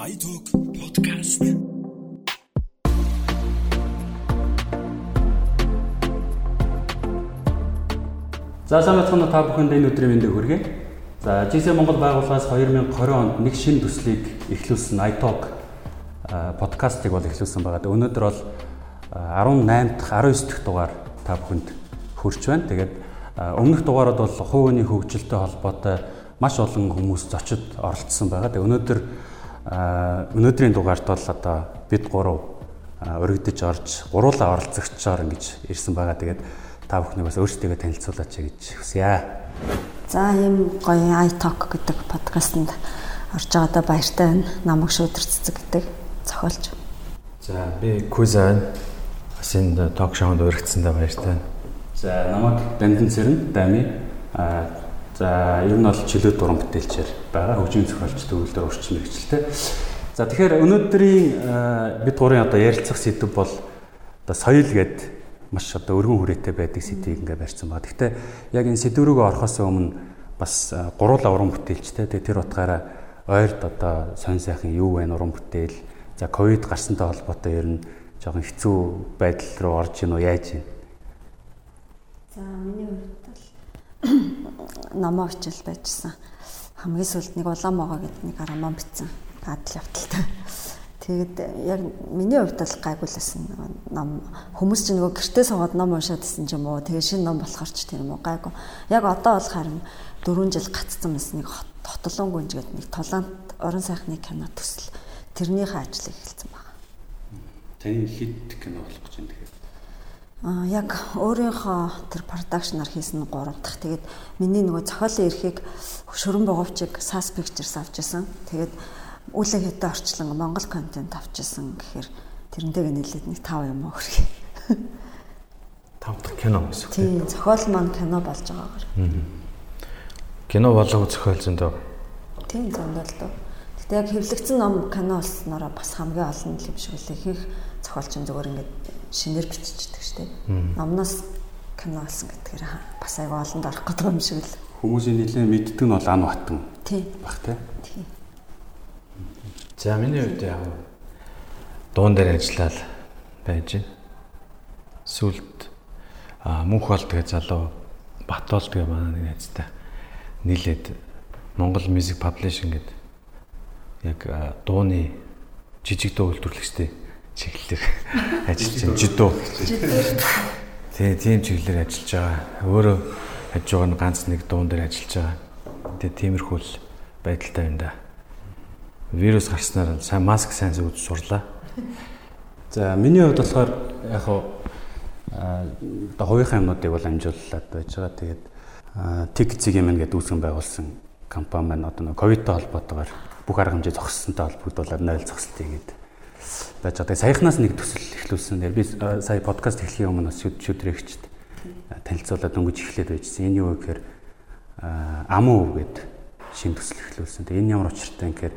iTalk podcast. За сайн бацхан та бүхэнд энэ өдрийн мэндийг хүргэе. За GC Монгол байгууллагаас 2020 онд нэг шинэ төслийг эхлүүлсэн iTalk подкастыг бол эхлүүлсэн байгаа. Өнөөдөр бол 18 дахь 19 дахь дугаар та бүхэнд хүрч байна. Тэгээд өмнөх дугаарууд бол хувийн хөгжилтэй холбоотой маш олон хүмүүс зочид оролцсон байгаа. Тэгээ өнөөдөр өнөөдрийн дугаарт бол одоо бид гурав өргөдөж орж гуруула оролцогчоор ингэж ирсэн байгаа. Тэгээд та бүхнийг бас өөрсдөө танилцуулаач гэж хүсье. За ийм гоё iTalk гэдэг подкастт орж байгаадаа баяртай байна. Намаг шүүдэр цэцэг гэдэг зохиолч. За би Куза байна. Бас энэ ток шоунд өргөцсөндөө баяртай. За намайг Дандан Цэрэн Дами а За ер нь бол чөлөө дуран бүтээлчээр байгаа хөгжмийн зохиолч төвлөрөө урчин мэрэгчлээ. За тэгэхээр өнөөдрийн бид гурийн одоо ярилцах сэдв бол одоо соёл гээд маш одоо өргөн хүрээтэй байдаг сэдвийг ингээ барьсан байна. Гэхдээ яг энэ сэдв рүүгээ орохоос өмнө бас гуруула уран бүтээлчтэй. Тэр утгаараа ойрд одоо сонь сайхан юу байна уран бүтээл. За ковид гарсантай холбоотой ер нь жоохон хэцүү байдал руу орж ийн үү яаж юм? За миний хувьд номоо хичээл байжсан. Хамгийн сүүлд нэг улаан могоо гэдэг нэг роман бичсэн. Адал явталтай. Тэгээд яг миний хувьд бол гайгуулсан ном хүмүүс чинь нөгөө гэртээ суугаад ном уншаад ч юм уу тэгээ шинэ ном болохоор ч юм уу гайгүй. Яг одоо бол харин 4 жил гацсан мэс нэг хотолон гүнж гэдэг нэг толонт орон сайхны кино төсөл тэрнийхээ ажлыг эхэлсэн байна. Таны хэд кино болох? А яг өөрийнхөө тэр продакшнаар хийсэн 3 дахь. Тэгээд миний нөгөө зохиолын эрхийг Шөрөн боговчиг SAS Pictures авч ирсэн. Тэгээд үүлэн хэтэ орчлон Монгол контент авч ирсэн гэхээр тэрнтэйг нийлээд нэг 5 юм уу хөрхий. 5 дахь кино гэсэн үг. Тийм, зохиол маань кино болж байгаагаар. Кино болов зохиол зөндөө. Тийм, зөндөө л дөө. Гэтэ яг хэвлэгдсэн ном кино болсноороо бас хамгийн олон юм шиг үлээ. Ихэнх зохиолч зүгээр ингээд шинээр биччихдэг шүү дээ. Номноос кино болсон гэдгээр бас айгүй олонд орох гэдэг юм шиг л. Хүмүүсийн нэлээд мэддэг нь бол ан батан. Тийм. Баг тий. Тийм. За миний хувьд яг дуун дээр ажиллаад байж байна. Сүлд а мөнх бол тэгээ залуу Батбол тэгээ манай нэг найзтай нийлээд Монгол Music Publishing гэдэг яг дууны жижиг дуу үйлдвэрлэгчтэй чиглэлээр ажиллаж байна. Жидөө. Тэгээ тийм чиглэлээр ажиллаж байгаа. Өөрөө хажуугаар нь ганц нэг дуун дээр ажиллаж байгаа. Тэгээ тиймэрхүү л байдалтай байна да. Вирус гарснаар сайн маск сайн зүүд сурлаа. За миний хувьд болохоор яг одоо хувийнхаа юмнуудыг бол амжууллаад байж байгаа. Тэгээд Тик цэг юм гэдэг үүсгэн байгуулсан компани маань одоо ковидтой холбоотойгоор бүх арга хэмжээ зогссонтой холбогдуулаад 0 зогсолт хийгээд байж байгаа. Саяхнаас нэг төсөл эхлүүлсэн. Би сая подкаст эхлэхийн өмнө шүдрэгчд танилцуулаад өнгөж эхлээд байжсэн. Энэ юу гэхээр амуу гэд шин төсөл эхлүүлсэн. Тэгээ энэ ямар учиртай гэхээр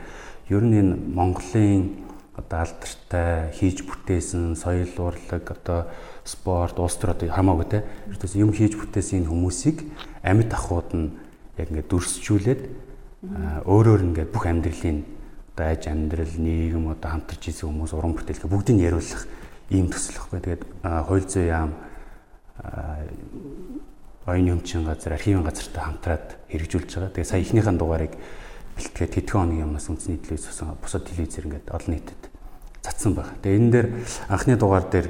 ер нь энэ Монголын одоо алдартай хийж бүтээсэн соёл урлаг одоо спорт улс төр одоо хамаагүй те ердөөс юм хийж бүтээсэн энэ хүмүүсийг амьд ахуйд нь яг ингээд дүрсжүүлээд өөрөөр ингээд бүх амьдралын аж амьдрал нийгэм одоо хамтарч исэн хүмүүс уран бүтээлгээ бүгдийг нь яриулах ийм төсөл байхгүй. Тэгээд хууль зүйн яам оюуны өмчийн газар, архивын газартай хамтраад хэрэгжүүлж байгаа. Тэгээд сая ихнийхэн дугаарыг бэлтгээд тэтгэн хоногийн юмнаас үндэсний телевиз басан бусад телевизээр ингээд олон нийтэд цацсан байна. Тэгээд энэ дээр анхны дугаар дээр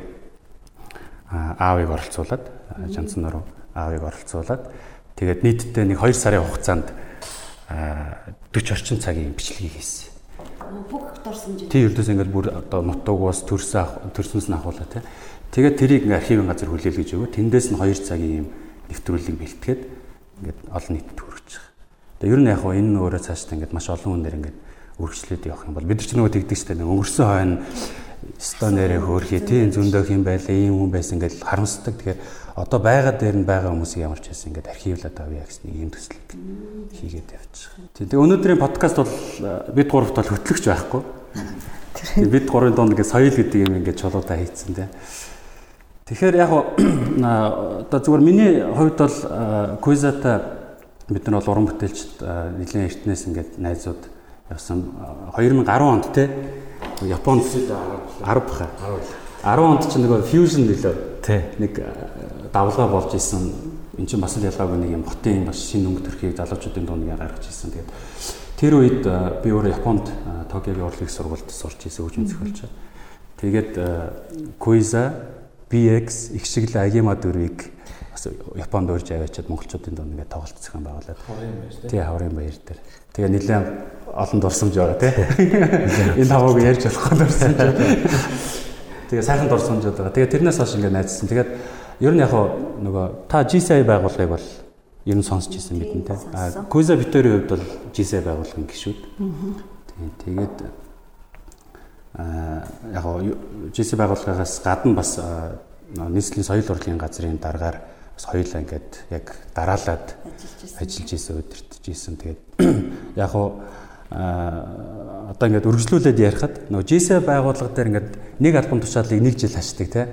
аавыг оролцуулаад жанцсан руу аавыг оролцуулаад тэгээд нийтдээ нэг 2 сарын хугацаанд 40 орчим цагийн бичлэгийг хийсэн бүх дурсан жив. Тий ердөөс ингээд бүр одоо нутуугаас төрсөн төрснөөс нь ахуулаа тий. Тэгээд тэрийг ингээд архивын газар хүлээл гэж өгөө. Тэндээс нь 2 цагийн юм нэвтрүүлгийг бэлтгээд ингээд олон нийтэд хүргэж байгаа. Тэгээд ер нь яг хоо энэ өөрөө цаашдаа ингээд маш олон хүнээр ингээд үргэлжлээд явах юм бол бид нар ч нөгөө тэгдэг дээ. Өнгөрсөн хойно стонерээ хөөрхий тий зөндөөх юм байлаа ийм хүн байсан ингээд харамсдаг. Тэгэхээр одоо байгаа дээр нь байгаа хүмүүсийг ямар ч байсан ингээд архивлаад авъя гэсэн нэг юм төслийг хийгээд явчих. Тэгээ өнөөдрийн подкаст бол бид гуравт бол хөтлөгч байхгүй. Бид гурвын донд ингээд соёл гэдэг юм ингээд чулуудаа хийцэн тий. Тэгэхээр яг одоо зүгээр миний хувьд бол Куизата бид нар бол уран бүтээлчд нэлийн эртнээс ингээд найзууд явсан 2010 онд те Японд 10 баха 10 онд ч нэг fusion нөлөө нэг давлгаа болж исэн эн чинь бас л ялгаагүй нэг юм хотын бас шинэ өнгө төрхийг залуучуудын дунд ингээ гаргаж ирсэн. Тэгээд тэр үед би өөрөө Японд Токиогийн урлагийн сургуульд сурч ирсэн хөгжим зохиолч. Тэгээд Kuiza BX их шиг л Агима дөрвийг бас Японд урьж аваачаад монголчуудын дунд ингээ тоглолт зохион байгуулад. Тий, хаврын баяр дээр. Тэгээ нэлээд олон дурсамж байгаа тий. Энэ тавыг ярьж болохгүй дурсамж. Тэгээ сайхан дурсамжууд байгаа. Тэгээ тэрнээс хойш ингээ найзсан. Тэгээд ер нь яг нөгөө та GCI байгууллагыг бол ер нь сонсч ирсэн мэдэн тий. А Kuza Victory-ийн хувьд бол GCI байгууллагын гишүүд. Тэгээд а яг GCI байгууллагаас гадна бас нийслэлийн соёл урлагийн газрын дараагаар бас хоёулаа ингээд яг дараалаад ажиллаж исэн удирдах исэн. Тэгээд яг хуу одоо ингээд үргэлжлүүлээд ярихад нөгөө GC байгууллага дээр ингээд нэг альбом тушаалыг нэг жил хашдаг тий.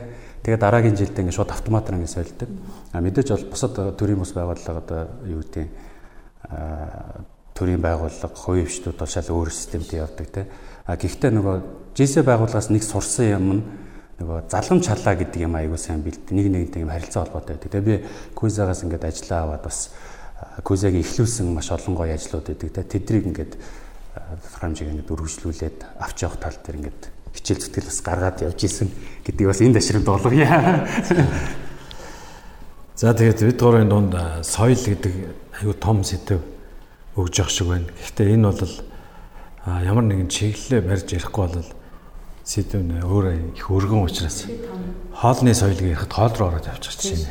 Тэгээд дараагийн жилдээ ингээд шууд автоматар ингээд солидөг. А мэдээж бол бусад төрийн бус байгууллага одоо юу гэдэг төрийн байгууллага, хувьчдууд бол шал өөр системтэй явдаг тий. А гэхдээ нөгөө GC байгууллагаас нэг сурсан юм нь нөгөө залгамж халаа гэдэг юм аягүй сайн бэлд. Нэг нэгнтэй юм харилцаа холбоотой байдаг. Тэгээ би Кузагаас ингээд ажиллаа аваад бас Кузагийн эхлүүлсэн маш олон гоё ажлууд байдаг. Тэгээ тэдрийг ингээд фрамжиг ингээд өргөжлүүлээд авч явах тал дээр ингээд хичээл зүтгэл бас гаргаад явж исэн гэдэг бас энэ ташрамд болгоё. За тэгээд бид гурийн дунд соёл гэдэг аюу том сэдв өгж явах шиг байна. Гэхдээ энэ бол ямар нэгэн чиглэлээр барьж ярихгүй бол сэдв нэ өөрөө их өргөн учраас хоолны соёлыг ярихад хоол руу ороод явчих чинь.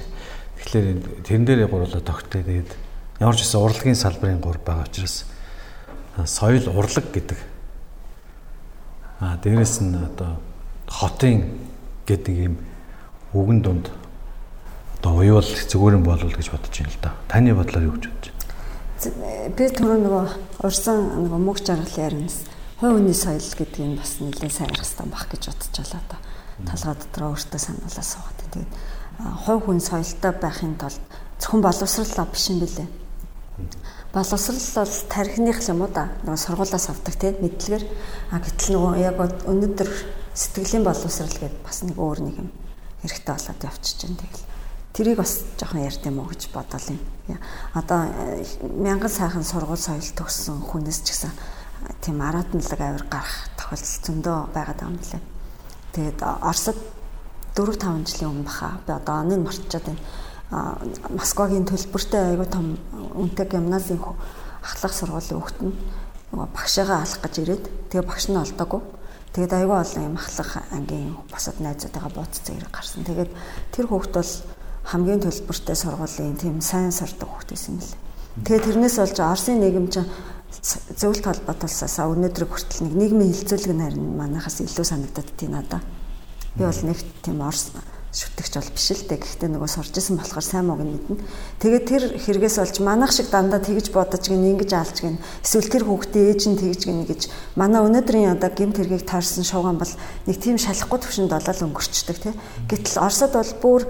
Тэгэхээр тэрэн дээр гурлаа тогтээ тэгээд ямар ч гэсэн урлагийн салбарын гур байгаа учраас соёл урлаг гэдэг. А дээрэс нь одоо хотын гэдэг ийм үгэн дунд одоо уюул зүгээр юм болов гэж бодож байна л да. Таны бодлоор юу гэж бодож байна? Би түрүү нөгөө урсан нөгөө мөг жаргал яринс хувь хүний соёл гэдэг нь бас нэлээд сайн арах хэрэгтэй байх гэж бодож байна да. Талгаа дотроо өөртөө сануулаа суугаад. Тэгээд хувь хүн соёлтой байхын тулд зөвхөн боловсрал биш юм билээ. Боловсрал бол тархиных юм уу да. Нөгөө сургуулаас авдаг тийм мэдлэгээр а гэтэл нөгөө яг өнөөдөр сэтгэлийн боловсрал гэдэг бас нэг өөр нэг юм хэрэгтэй болоод явчихж байна тэгэл. Тэрийг бас жоохон ярьд юм уу гэж бодол юм. Одоо э, мянган сайхан сургууль соёл төгссөн хүнээс ч гэсэн тийм аратналаг авир гарах тохиолдол зөндөө байгаад байгаа юм лээ. Тэгээд Оросд 4 5 жилийн өмнө баха. Би одоо оныг мартчихад байна. Москвагийн төлбөртэй айгүй том үнэтэй гимназийн ахлах сургуулийн хүүхэд нь багшаагаа алах гэж ирээд тэгээ багш нь олдоогүй. Тэгээд айгүй олон юм ахлах ангийн босод найзуудтайгаа бууцсан хэрэг гарсан. Тэгээд тэр хүүхэд бол хамгийн төлбөртэй сургуулийн тийм сайн сурдаг хүүхэд байсан юм лээ. Тэгээд тэрнээс болж Оросын нийгэм чинь зөвлөлт холбоотолсоос өнөөдрийг хүртэл нэг нийгмийн хилцүүлэг нь харин манайхаас илүү санагдаад тийм надаа. Би бол нэг тийм орс шүтгч бол биш л дээ. Гэхдээ нөгөө сурж исэн болохоор сайн мууг нь мэднэ. Тэгээд тэр хэрэгээс болж манайх шиг дандаа тэгж бодож гин ингэж аалж гин эсвэл тэр хүүхдээ ээж нь тэгж гин гэж манай өнөөдрийн одоо гемт хэргийг таарсан шууган бол нэг тийм шалахгүй төвшөнд болол өнгөрчдөг тий. Гэтэл Оросод бол бүр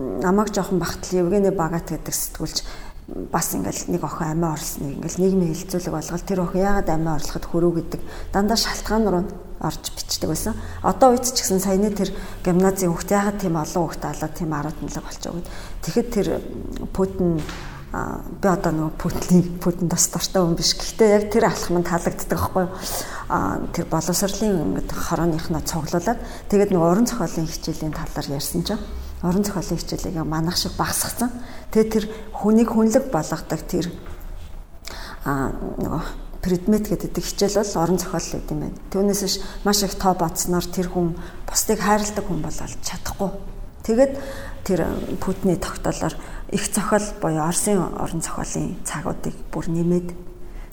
намайг жоохон бахтал Евгений Багат гэдэг сэтгүүлч бас ингээл нэг охин амиа орлсныг ингээл нийгмийн хилцүүлэг болгол тэр охин яагаад амиа орлоход хөрөө гэдэг дандаа шалтгаан руу орж бичдэг байсан. Одоо үед ч гэсэн саяны тэр гимназийн хүүхд яагаад тийм олон хүүхд алаад тийм 17 болчихоо гэд. Тэгэхэд тэр Путин би одоо нөгөө Путиний Путин бас дуртай хүн биш. Гэхдээ яг тэр алхам нь таалагддаг байхгүй юу? А тэр боловсролын ингээд хорооныхноо цуглуулад тэгээд нөгөө уран зохиолын хичээлийн талаар ярьсан чинь орон зохиолын хичээлийг манах шиг багсгацсан. Тэгээ тэр хүнийг хүнлэг болгодог тэр а нөгөө предмет гэдэг хичээл бол орон зохиол гэдэг юм байна. Түүнээс биш маш их тоо бацснаар тэр хүн бусдыг хайрладаг хүн болол чадахгүй. Тэгээд тэр Путиний тогтоолоор их зохиол буюу Оросын орон зохиолын цагуудыг бүр нэмээд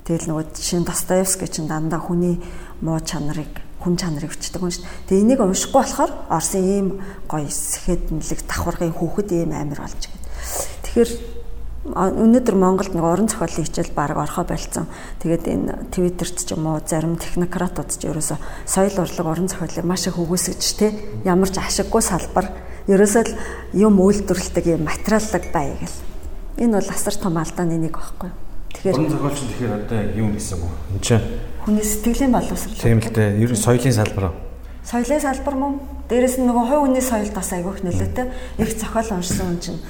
тэгэл нөгөө жишээ нь Достоевский чинь дандаа хүний муу чанарыг хүн чанарыг өчтдөг юм шүү. Тэгээ энийг уншихгүй болохоор Оросын ийм гоё сэхэднэлэг давхаргын хүүхэд ийм амир болж байгаа. Тэгэхээр өнөөдөр Монголд нэг орон зохиолын хичээл баг орхоо болцсон. Тэгээд энэ Твиттерт ч юм уу зарим технократууд ч ерөөсө соёл урлаг орон зохиолыг маш их өгөөсөж те ямар ч ашиггүй салбар ерөөсөө л юм үйлдвэрлэдэг юм материаллаг бай гэл. Энэ бол асар том алдааны нэг багхгүй. Тэгэхээр уран зохиолч тэгэхээр одоо юм гэсэн үг. Энд чинь хүний сэтгэлийн боловсрол. Тийм л дээ. Ер нь соёлын салбар. Соёлын салбар мөн. Дээрэс нь нөгөө хувь хүний соёлд бас айгүйх нөлөөтэй. Их зохиол уншсан хүн чинь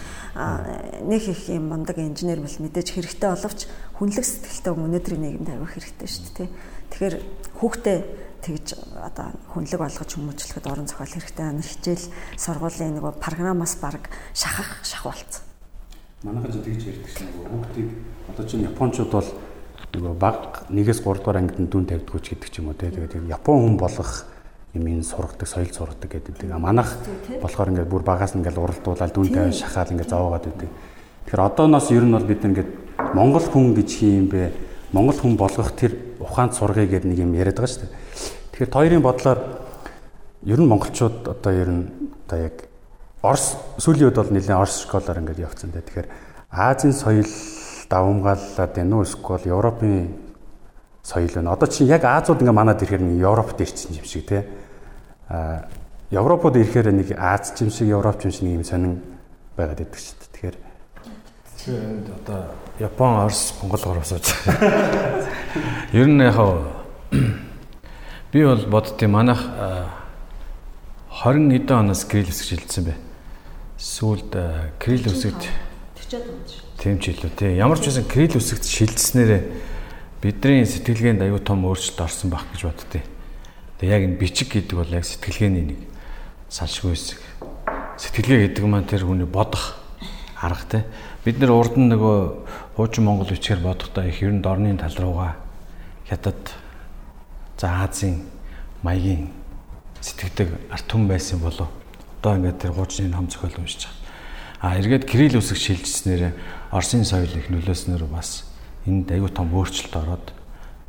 нэг их юм мундаг инженер бол мэдээж хэрэгтэй боловч хүнлэг сэтгэлтэй өнөөдрийн нийгэмд авих хэрэгтэй шүү дээ. Тэгэхээр хүүхдээ тэгж одоо хүнлэг болгож хүмүүжлэхэд орон зохиол хэрэгтэй. Хичээл сургуулийн нөгөө програмаас баг шахах шахуулсан манайхан ч тэгж ярьдаг шнэ нөгөө хүүхдийг одоо чинь японочууд бол нөгөө баг 1-ээс 3 дугаар ангид дүн тавьдгууч гэдэг ч юм уу те тэгээд япон хүн болгох юм ин сургадаг соёл сургадаг гэдэг. Манайх болохоор ингээд бүр багаас ингээд уралдуулаад дүн тавь шахаад ингээд зовоогоод байдаг. Тэгэхээр одооноос ер нь бол бид ингээд Монгол хүн гэж хий юм бэ? Монгол хүн болгох тэр ухаанд сургая гэдэг нэг юм яриад байгаа шүү дээ. Тэгэхээр хоёрын бодлоор ер нь монголчууд одоо ер нь одоо яг Орос сүүлийн үед бол нэлээд Орос школоор ингээд явцсан дээ. Тэгэхээр Азийн соёл давамгааллаад байна уу эсвэл Европын соёл байна. Одоо чинь яг Азууд ингээ манад ирэхээр нэг Европт ирсэн юм шиг тий. А Европод ирэхээр нэг Аз юм шиг Европ юм шиг нэг юм сонин байгаад идэг шүү дээ. Тэгэхээр энд одоо Япон, Орос, Монгол гуравсаж. Ер нь яг би бол боддtiin манайх 20 хэдэн оноос гэрэл үсгэж хилцсэн бай сүүлд крил үсэгт тийм ч илүү тий ямар ч байсан крил үсэгт шилжснээрээ бидний сэтгэлгээнд аюу тум өөрчлөлт орсон байх гэж боддتي. Тэгээ яг энэ бичиг гэдэг бол яг сэтгэлгээний нэг салшгүй хэсэг. Сэтгэлгээ гэдэг маань тэр хүний бодох арга те. Бид нэр урд нь нөгөө хуучин Монгол бичгээр бодохдоо их ер нь дорны тал руугаа хятад за Азийн маягийн сэтгэдэг арт түн байсан болов одоо ингээд тэр хуучны ном зохиол уншиж. А эргээд Кирилл үсэг шилжснээр Оросын соёл их нөлөөснөр бас энд аюу том өөрчлөлт ороод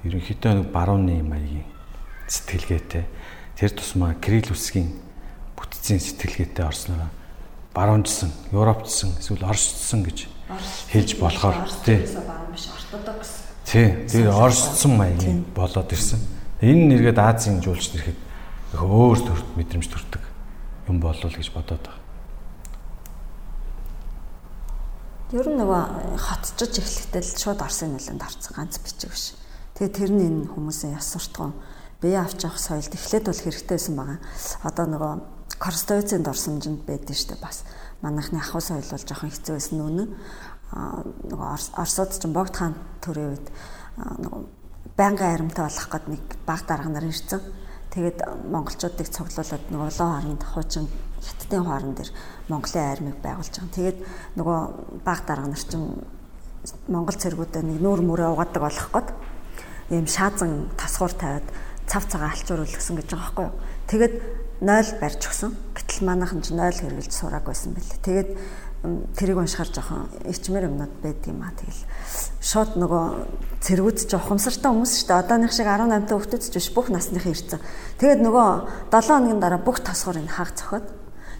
ерөнхийдөө нэг барууны маягийн сэтгэлгээтэй тэр тусмаа Кирилл үсгийн бүтцийн сэтгэлгээтэй орсноо баруунжсан, Европчсан, эсвэл Оросчсан гэж хэлж болохоор тий. Тий, тэр Оросчсан маягийн болоод ирсэн. Энэ нэргээд Азийн жуулч нэрэхэд өөр төрт мэдрэмж төрдөг юм болов гэж бодоод байгаа. Ер нь нөгөө хотчиж эхлэхдээ л шууд Орсын нөлөөнд орсон ганц бичиг биш. Тэгээ тэр нь энэ хүмүүсийн яс суртахуун бие авч явах соёлд эхлээд бол хэрэгтэйсэн байгаа. Одоо нөгөө Корстоицын дорсомжинд байдсан шүү дээ бас. Манайхны ахуй соёл бол жоохон хэцүү байсан нүнэ. Аа нөгөө Оросод ч богд хаан төрийн үед нөгөө байнгын аримтай болох гээд нэг баг дарга нар ирсэн Тэгээд монголчуудыг цуглуулад нөгөө улаан хооронд хуучин хятадын хоорон дээр Монголын армийг байгуулж байгаа. Тэгээд нөгөө баг дарга нар чинь монгол цэргүүдэд нэг нүүр мөрөө угаадаг болох гээд ийм шаазан тасгуур тавиад цав цагаан алчуур үлгсэн гэж байгаа байхгүй юу. Тэгээд 0 барьж өгсөн. Гэтэл манайхан ч 0 хэрглэж сураагүйсэн бэл. Тэгээд тэрийг уншихаар жоохон ичмэр юмнууд байд юм а тэгэл. Шууд нөгөө цэргүүд ч ухамсартай хүмүүс шүү дээ. Одооных шиг 18 та хүүхдүүд ч биш бүх насныхан ирсэн тэгээд нөгөө 7 хоногийн дараа бүх тосгоор энэ хааг цохоод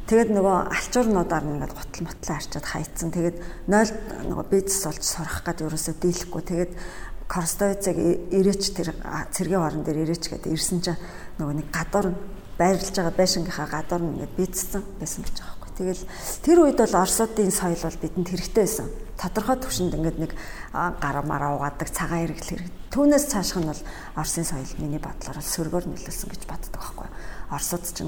тэгээд нөгөө алчуурнуудаар ингээд готл мотлоо арчаад хайцсан. Тэгээд 0 нөгөө бизнес болж сурах гээд ерөөсөө дийлэхгүй. Тэгээд Корстовицыг ирээч тэр цэргийн орон дээр ирээч гэдэг ирсэн чинь нөгөө нэг гадуур байрлаж байгаа байшингийнхаа гадуур нь ингээд бийцсэн байсан гэж байгаа Тэгэл тэр үед бол Оросуудын соёл бол бидэнд хэрэгтэй байсан. Тодорхой төвшөнд ингээд нэг гараа мараа угаадаг цагаан хэрэгэл хэрэг. Түүнээс цаашх нь бол Оросын соёл миний бодлоор сөргөөр нөлөөсөн гэж боддог байхгүй. Оросууд ч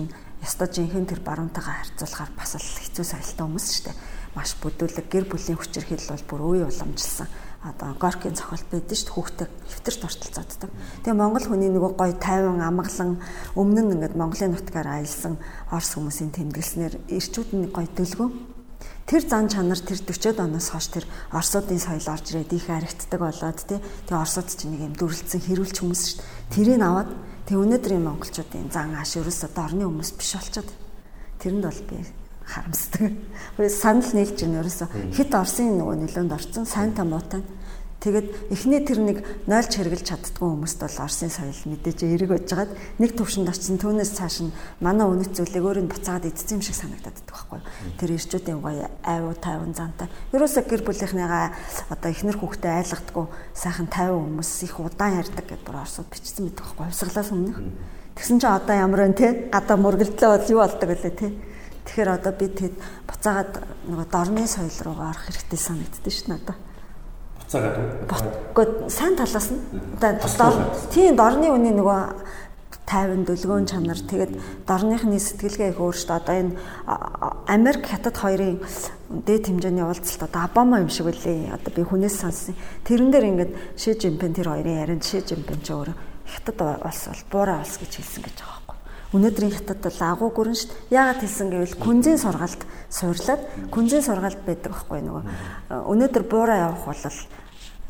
ястаа жинхэнэ тэр баруунтайгаа харьцуулахаар бас л хэцүү соёлтой хүмүүс шүү дээ. Маш бүдүүлэг гэр бүлийн хүчирхийлэл бол бүр үе уламжилсан одоо горкийн цохолт байдаг шүү дээ хүүхдээ хэвтэрч ортолцооддаг. Тэгээ монгол хүний нөгөө гой тайван амгалан өмнө нь ингээд Монголын нутгаар аялсан орс хүмүүсийн тэмдэглэснээр ирчүүд нь гой дөлгөө. Тэр зан чанар тэр 40-од оноос хойш тэр орсуудын соёл орж ирээд их харигддаг болоод тий. Тэгээ орсууд ч нэг юм дүрлцэн хэрүүлч хүмүүс шүү дээ. Тэрийг аваад тэг өнөөдрийн монголчуудын зан ааш ерөөсөө дорны хүмүүс биш болчиход. Тэрэнд бол би харамсдаг. Хөөе санал нийлж ин ерөөсө хит Оросын нөгөө нөлөөнд орсон сайн та муутай. Тэгээд эхний тэр нэг нойлч хэрглэж чаддгүй хүмүүст бол Оросын соёл мэдээж эрэг байжгаад нэг төвшөнд очсон түүнээс цааш нь манай үнэт зүйлийг өөрөнд буцаагаад эдсэн юм шиг санагдаад байдаг байхгүй. Тэр ирчүүдийн гоё айвуу тайван зантай. Ерөөсө гэр бүлийнхнийгаа одоо эхнэр хүүхдээ айлгадаггүй сайхан тайван хүмүүс их удаан ярьдаг гэдээ бүр Оросод бичсэн байдаг байхгүй. Хувьсгалаас өмнөх. Тэгсэн чинь одоо ямар вэ те? Гадаа мөргөлдлөө бол юу болдог вэ те? Тэгэхээр одоо би тэгэд буцаагаад нөгөө дорны соёл руугаа орох хэрэгтэй санагддээ шүү надад. Гэхдээ сайн талаас нь одоо тийм дорны үний нөгөө тайван дүлгөөн чанар тэгээд дорныхны сэтгэлгээ их өөр дээ. Одоо энэ Америк хятад хоёрын дээд хэмжээний уулзалт одоо Обама юм шиг үлээ. Одоо би хүнээс сонссон. Тэрэн дээр ингээд Ши Жинпин тэр хоёрын ярианд Ши Жинпин ч өөрөө хятад улс бол буурай улс гэж хэлсэн гэж байгаа. Өнөөдрийн хятад бол агуу гүрэн шүү дээ. Яагаад хэлсэн гэвэл күнзийн сургаалт суурлаад күнзийн сургаалт байдаг байхгүй нөгөө. Өнөөдөр буурай явах бол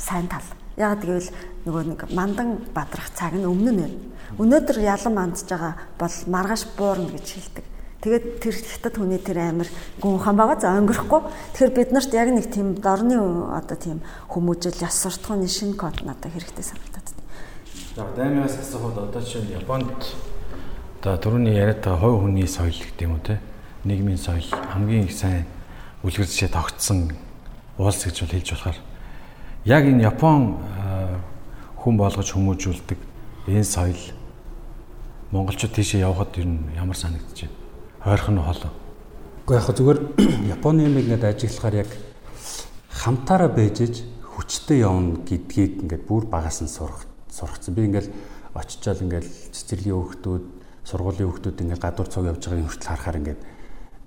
сайн тал. Яагаад гэвэл нөгөө нэг мандан бадрах цаг нь өмнө нь байна Өнөөдөр ялан мандж байгаа бол маргааш буурна гэж хэлдэг. Тэгээд тэр хятад хүний тэр амир гүн хан байгаа за өнгөрөхгүй. Тэгэхээр бид нарт яг нэг тийм дорны одоо тийм хүмүүжил яс суртахууны шинэ код надад хэрэгтэй санагдаад байна. За даймаас асуухад одоо чинь Японд одоо түрүүний яриад байгаа хой хүний соёл гэдэг юм уу те нийгмийн соёл хамгийн их сайн үлгэр жишээ тогтсон уулс гэж бол хэлж болохоор яг энэ Япон хүн болгож хүмүүжүүлдэг энэ соёл монголчууд тийшээ явхад ер нь ямар санагдаж байна? Хойрхон нь холоо. Уу яг зүгээр Японы юм ингээд ажиглахаар яг хамтаараа бэжэж хүчтэй явна гэдгийг ингээд бүр багаас нь сурах сурахсан. Би ингээд очичаал ингээд цэцэрлэгийн хүүхдүүд, сургуулийн хүүхдүүд ингээд гадуур цуг явж байгааг хүртэл харахаар ингээд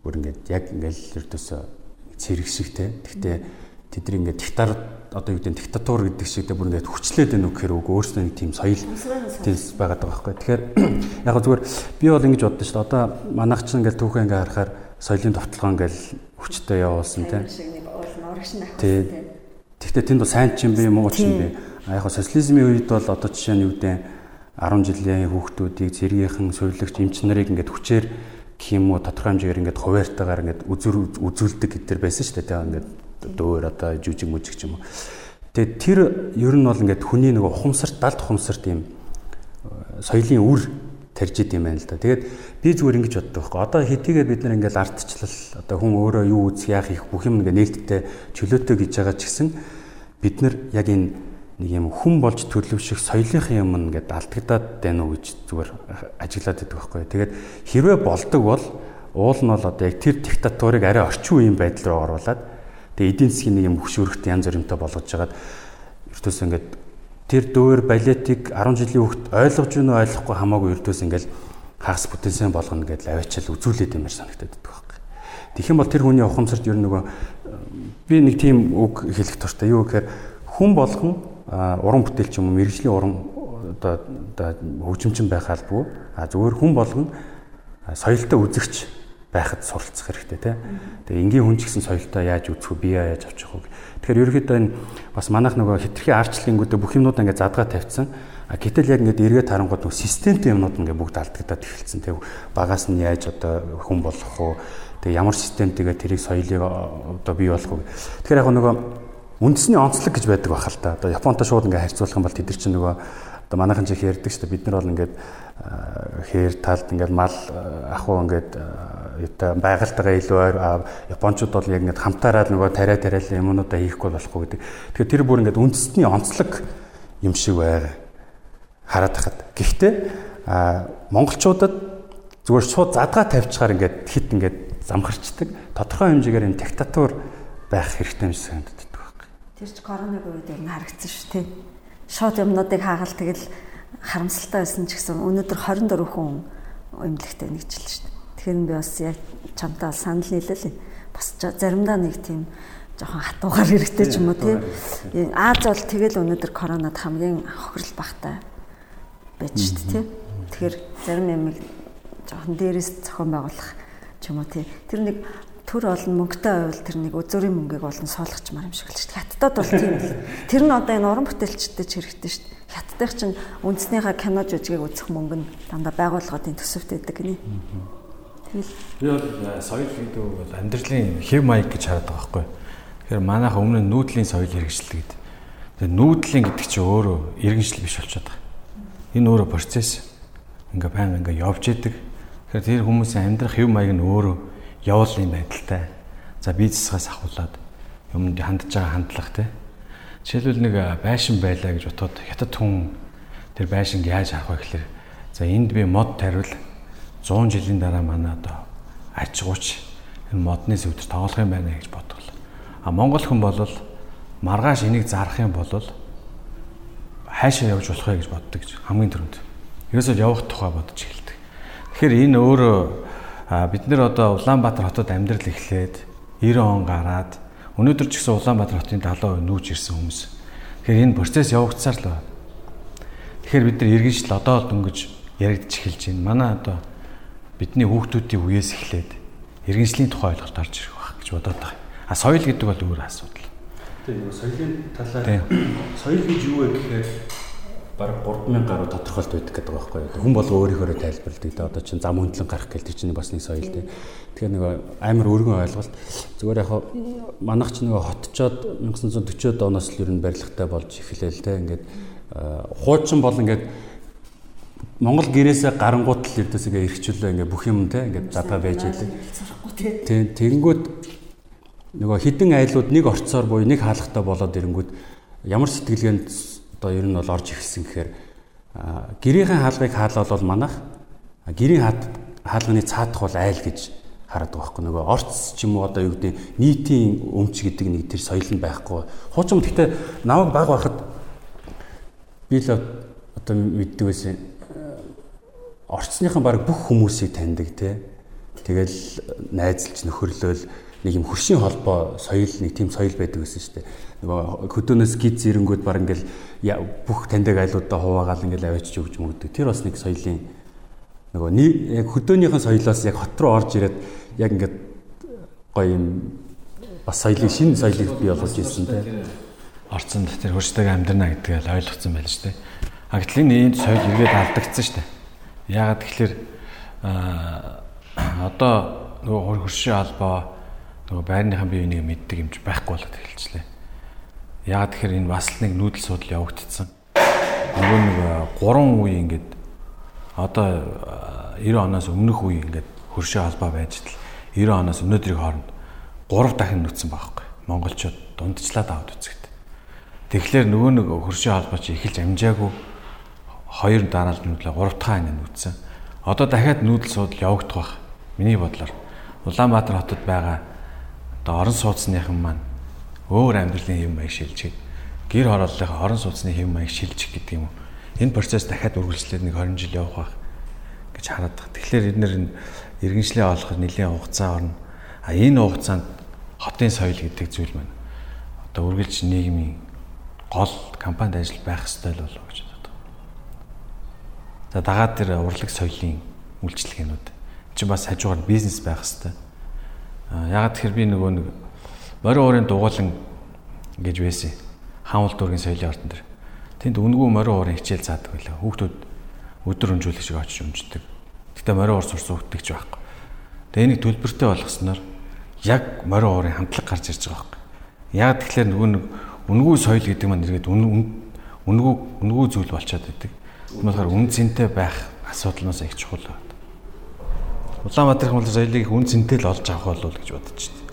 бүр ингээд яг ингээд ердөөсө цэрэг шигтэй. Гэхдээ тэдний ингээд диктатор одоо юу гэдэг диктатур гэдэг шигдээ бүр ингээд хүчлээд байна уу гэхээр үг өөрсдөө нэг тийм соёл тийм байгаад байгаа байхгүй. Тэгэхээр яг зүгээр би бол ингэж боддоо шүү дээ. Одоо манайх ч ингээд түүхэн ингээд харахаар соёлын товтлогоо ингээд хүчтэй явуулсан тийм. Тий. Гэхдээ тэнд бол сайн ч юм бэ муу ч юм бэ. А яг социализмын үед бол одоо жишээ нь юу гэдэг 10 жилийн хүүхдүүдийг зэргийнхэн сувилагч эмч нарыг ингээд хүчээр юм уу тодорхой хэмжээгээр ингээд хуваарьтайгаар ингээд үзүр үзүүлдэг гэдэр байсан шүү дээ. Тэгээ ингээд дөөр одоо жүжиг мүжиг ч юм уу. Тэгээд тэр ер нь бол ингээд хүний нэг ухамсарт далд ухамсарт юм э, соёлын үр тарж идэм байна л да. Тэгээд би зүгээр ингэж боддог байхгүй. Одоо хэдийгээр бид нар ингээд ардчлал одоо хүн өөрөө юу үзэх яах их бүх юм ингээд нээлттэй чөлөөтэй гэж байгаа ч гэсэн бид нар яг энэ нэг юм хүн болж төлөвшөх соёлынхын юм ингээд алдагдаад байна уу гэж зүгээр ажиглаад байдаг байхгүй. Тэгээд хэрвээ болдог бол уул нь бол одоо яг тэр диктатурыг арай орчин үеийн байдал руу оруулаад Тэгээ эдийн засгийн нэг юм хөшөөрөхт янз бүрийнтэй болгож жагаад ертөөс ингээд тэр дөөр балетик 10 жилийн хүүхд ойлгож байна уу ойлгохгүй хамаагүй ертөөс ингээд хагас потенциал болгоно гэдэл аваачаал үзүүлээд юмэр санагдаад байдаг байхгүй. Тэгэх юм бол тэр хүний ухамсарт ер нь нөгөө би нэг тийм үг хэлэх туфта юу гэхээр хүн болгон уран бүтээлч юм уу мэрэгжлийн уран одоо хөгжимчин байх албагүй зүгээр хүн болгон соёлтой үзэгч байхад суралцах хэрэгтэй тий. Тэгээ энгийн хүн ч гэсэн соёлтой яаж үзэх вэ? Бие яаж авчих вэ? Тэгэхээр ерөөхдөө энэ бас манайх нөгөө хитрхийн арчлалынгуудаа бүх юмнуудаа ингээд задгаа тавьсан. А гэтэл яг ингээд эргээд харангууд нөгөө системтэй юмнууд ингээд бүгд алдагдаад эхэлсэн. Тэг багаас нь яаж одоо хүн болох вэ? Тэг ямар системтэйгээ тэрийг соёлыг одоо бий болох вэ? Тэгэхээр яг нөгөө үндэсний онцлог гэж байдаг бахал та. Одоо Японтой шууд ингээд харьцуулах юм бол тэд нар чинь нөгөө одоо манайхан чих ярьдаг шүү дээ. Бид нар бол ингээд хээр талд ингээд мал ахуу ингээд юутай байгальтайгаа илүү ойр японочууд бол яг ингээд хамтаараа нөгөө тариа тариал юмнуудаа хийхгүй болохгүй гэдэг. Тэгэхээр тэр бүр ингээд үндэсний онцлог юм шиг байгаа хараад хахад. Гэхдээ монголчуудад зүгээр шууд задгаа тавьчихаар ингээд хит ингээд замхарчдаг. Тодорхой хэмжээгээр энэ диктатур байх хэрэгтэй юм шиг байхгүй. Тэр ч коронавигийн үед ер нь харагдсан шүү дээ. Шууд юмнуудыг хаагаал тэгэл харамсалтай байсан ч гэсэн өнөөдөр 24 хүн эмнэлэгтээ нэгжилж шүү дээ. Тэгэхээр би бас яг чамтай санал нийлээ. Бас заримдаа нэг тийм жоохон хатуугаар хэрэгтэй ч юм уу тий. Аз бол тэгэл өнөөдөр коронад хамгийн хохирол багтай байж шүү дээ тий. Тэгэхээр зарим ямиг жоохон дээрээс зохион байгуулах ч юм уу тий. Тэр нэг төр олон мөнгөтэй байвал тэр нэг өзөрийн мөнгийг олон суулгачмаар юм шиг л шүү дээ. Хаттад бол тийм л. Тэр нь одоо энэ уран бүтээлчдэд ч хэрэгтэй шүү дээ. Хаттдах чинь үндснийхээ кино жүжигийг үзэх мөнгө нь дандаа байгууллагын төсөвт байдаг гинэ. Би бол соёл гэдэг бол амьдралын хэв маяг гэж хараад байгаа байхгүй. Тэгэхээр манайха өмнө нүүдлийн соёл хэрэгжилдэг гэдэг. Тэгээ нүүдлийн гэдэг чинь өөрөө иргэншил биш болчиход байгаа. Энэ өөрөө процесс. Ингээ баян ингээ явж идэг. Тэгэхээр тэр хүмүүсийн амьдрах хэв маяг нь өөрөө явуулын байдалтай. За засгаас ахуулаад юмд хандж байгаа хандлага те. Жишээлбэл нэг байшин байлаа гэж бодоход хятад хүн тэр байшинг яаж харах вэ гэхээр за энд би мод тариул 100 жилийн дараа манай одоо аж гууч энэ модны сэвтэр тоглох юм байна гэж бодгол. А монгол хүн бол маргааш энийг зарах юм бол хайшаа явж болох вэ гэж боддог гэж хамгийн түрүүнд. Ерөөсөө явах тухай бодож эхэлдэг. Тэгэхээр энэ өөрөө бид нэр одоо Улаанбаатар хотод амьдрал эхлээд 90 он гараад өнөөдөр ч гэсэн Улаанбаатар хотын 70% нүүж ирсэн хүмүүс. Тэгэхээр энэ процесс явагдсаар л байна. Тэгэхээр бид нар иргэншил одоо л дөнгөж яригдж эхэлж байна. Манай одоо бидний хүүхдүүдийн үеэс эхлээд иргэншлийн тухай ойлголт орж ирэх байх гэж бодоод байгаа. А соёл гэдэг бол өөр асуудал. Тийм соёлын талаар соёл гэж юу вэ гэхээр баг 3000 гаруй тодорхойлт байдаг гэдэг байгаа байхгүй юу. Хүн болго өөрийнхөө тайлбарладаг. Тэгээ одоо чинь зам хөндлөн гарах тэр чинь бас нэг соёл тийм. Тэгэхээр нөгөө амар өргөн ойлголт. Зүгээр яг манайх ч нөгөө хотчоод 1940-од оноос л ер нь барилгатай болж эхлээл тийм. Ингээд хуучин бол ингээд Монгол гэрээсээ гарангуут л ердөөсөө эргчлөө ингээ бүх юм те ингээ задгаа байж ийлээ. Тийм тэгэнгүүт нөгөө хідэн айлууд нэг орцоор буюу нэг хаалгатай болоод ирэнгүүт ямар сэтгэлгээнд одоо ер нь бол орж ирсэн гэхээр гэрийн хаалгыг хаалал бол манах гэрийн хаалганы цаадах бол айл гэж хараад байгаа байхгүй нөгөө орц ч юм уу одоо юу гэдэг нийтийн өмч гэдэг нэг тэр соёл нь байхгүй. Хуучин гэхдээ намайг баг байхад би л одоо мэддэг байсан орцныхан баг бүх хүмүүсийг таньдаг те. Тэгэл найзалж нөхөрлөөл нэг юм хөршийн холбоо соёл нэг тийм соёл байдаг гэсэн шүү дээ. Нөгөө хөдөөнөөс гиз ирэнгүүд баг ингээл бүх таньдаг айлуудаа хуваагаал ингээл аваачиж өгч мөгдөг. Тэр бас нэг соёлын нөгөө яг хөдөөнийхэн соёлоос яг хот руу орж ирээд яг ингээд гоё юм бас соёлын шинэ соёлыг бий болгож ирсэн те. Орцонд тэр хөрштэйг амьдрна гэдгийг ойлгоцсон байл шүү дээ. А гэтэл энэ соёл эргээд алдагдсан шүү дээ. Яагаад тэгэхээр одоо нөгөө хөршийн албаа нөгөө байрныхан бие биенийг мэддэг юмч байхгүй болоод эхэлчихлээ. Яагаад тэгэхээр энэ бас нэг нүүдэл судал явагдсан. Нөгөө нэг 3 үе ингээд одоо 90 оноос өмнөх үе ингээд хөршөө албаа байж тал 90 оноос өнөөдрийн хооронд 3 дахин нүцсэн байхгүй. Монголчууд дундчлаад аваад үзэгт. Тэгэхээр нөгөө нэг хөршөө албаа чи эхэлж амжаагүй хоёр дараалал нүүдлээ 3 дахь ань нүүцсэн. Одоо дахиад нүүдэл судал явагдах байх. Миний бодлоор Улаанбаатар хотод байгаа одоо орон сууцныхан маань өөр амьдралын хэв маяг шилжих гэр хорооллынхаа орон сууцны хэв маяг шилжих гэдэг юм энэ процесс дахиад үргэлжлээд нэг 20 жил явах байх гэж хараад байна. Тэгэхээр эдгээр нь иргэншлээ олоход нэлийн хугацаа орно. А энэ хугацаанд хотын соёл гэдэг зүйл маань одоо үргэлж нийгмийн гол компанид ажил байх ёстой л болов гэж боддог. За дагаад тэр урлаг соёлын үйлчлэгээнүүд чи бас хажуугаар бизнес байх ёстой Ягаад тэгэхээр би нөгөө нэг морин уурын дугуулan гэж байсан. Хаанвал дүүргийн соёлын ордон дээр. Тэнд үнгүү морин уурын хичээл заадаг байлаа. Хүүхдүүд өдөр өнжүүлэх шиг очиж өмждөг. Гэтэ морин уур сурсан хүүхдэгч байхгүй. Тэгээ энийг төлбөртэй болгосноор яг морин уурын хамтлаг гарч ирж байгаа байхгүй. Яг тэгэхээр нөгөө нэг үнгүү соёл гэдэг маань эргээд үнгүү үнгүү зүйл болчиход байдаг. Тийм болохоор үн цэнтэй байх асуудалнаас их чухал байна. Улаанбаатар хүмүүс соёлыг үн цэнтэй л олж авах болов гэж бодож байна.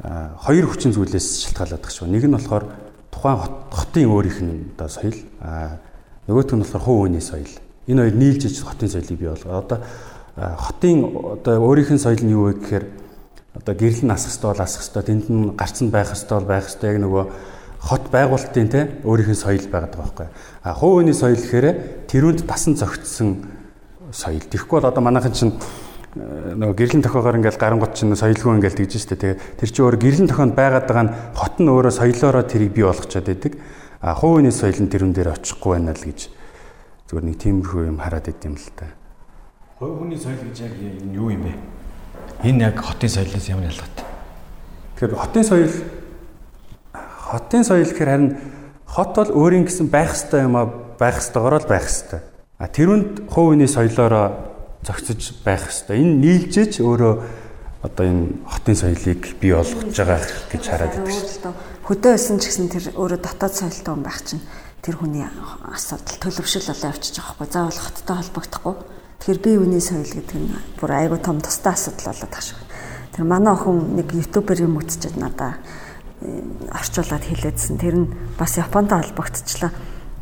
Аа хоёр хүчин зүйлээс шалтгаалаад багш. Нэг нь болохоор тухайн хотын өөрийнх нь одоо соёл, аа нөгөөх нь болохоор хувь хүний соёл. Энэ хоёр нийлж иж хотын соёлыг бий болгоо. Одоо хотын одоо өөрийнх нь соёл нь юу вэ гэхээр одоо гэрэл нь асах ёстой бол асах ёстой, тэнд нь гарц нь байх ёстой бол байх ёстой. Яг нөгөө хот байгуулалтын те өөрийнх нь соёл байгаад байгаа байхгүй. А хувь хүний соёл гэхээр тэрүүнд тасан зөгтсөн соёл. Тэгэхгүй бол одоо манайхан чинь нөгөө гэрлэн тохиогоор ингээл гарангууд чинь соёлгүй ингээл тэгж штэ. Тэгээ тэр чинь өөр гэрлэн тохионд байгаад байгаа нь хот нь өөрөө соёлоороо тэрийг бий болгочоод байдаг. А хувийн соёл нь тэрүүн дээр очихгүй байна л гэж зүгээр нэг тиймэрхүү юм хараад идэм л та. Хувь хүний соёл гэж яг юу юм бэ? Энэ яг хотын соёлоос ямар ялгаатай? Тэгэхээр хотын соёл хотын соёл гэхээр харин хот бол өөрийн гэсэн байх ёстой юм а байх ёстойгоор л байх ёстой. А тэрүнд хувийн соёлоороо зохицож байх хэрэгтэй. Энэ нийлжээч өөрөө одоо энэ хотын соёлыг бий болгож байгаа гэж хараад байдаг шүү дээ. Хөдөө байсан ч гэсэн тэр өөрөө дотоод соёлтой хүн байх чинь тэр хүний асуудал төлөвшөл болоо явчих жоохгүй. Заавал хоттой холбогдохгүй. Тэгэхээр бие үний соёл гэдэг нь бүр айгүй том тустай асуудал болоод байгаа шүү. Тэр манай охин нэг ютубер юм үзчихэд надаа э, орчуулад хэлээдсэн. Тэр нь бас Японтой холбогдчихлаа.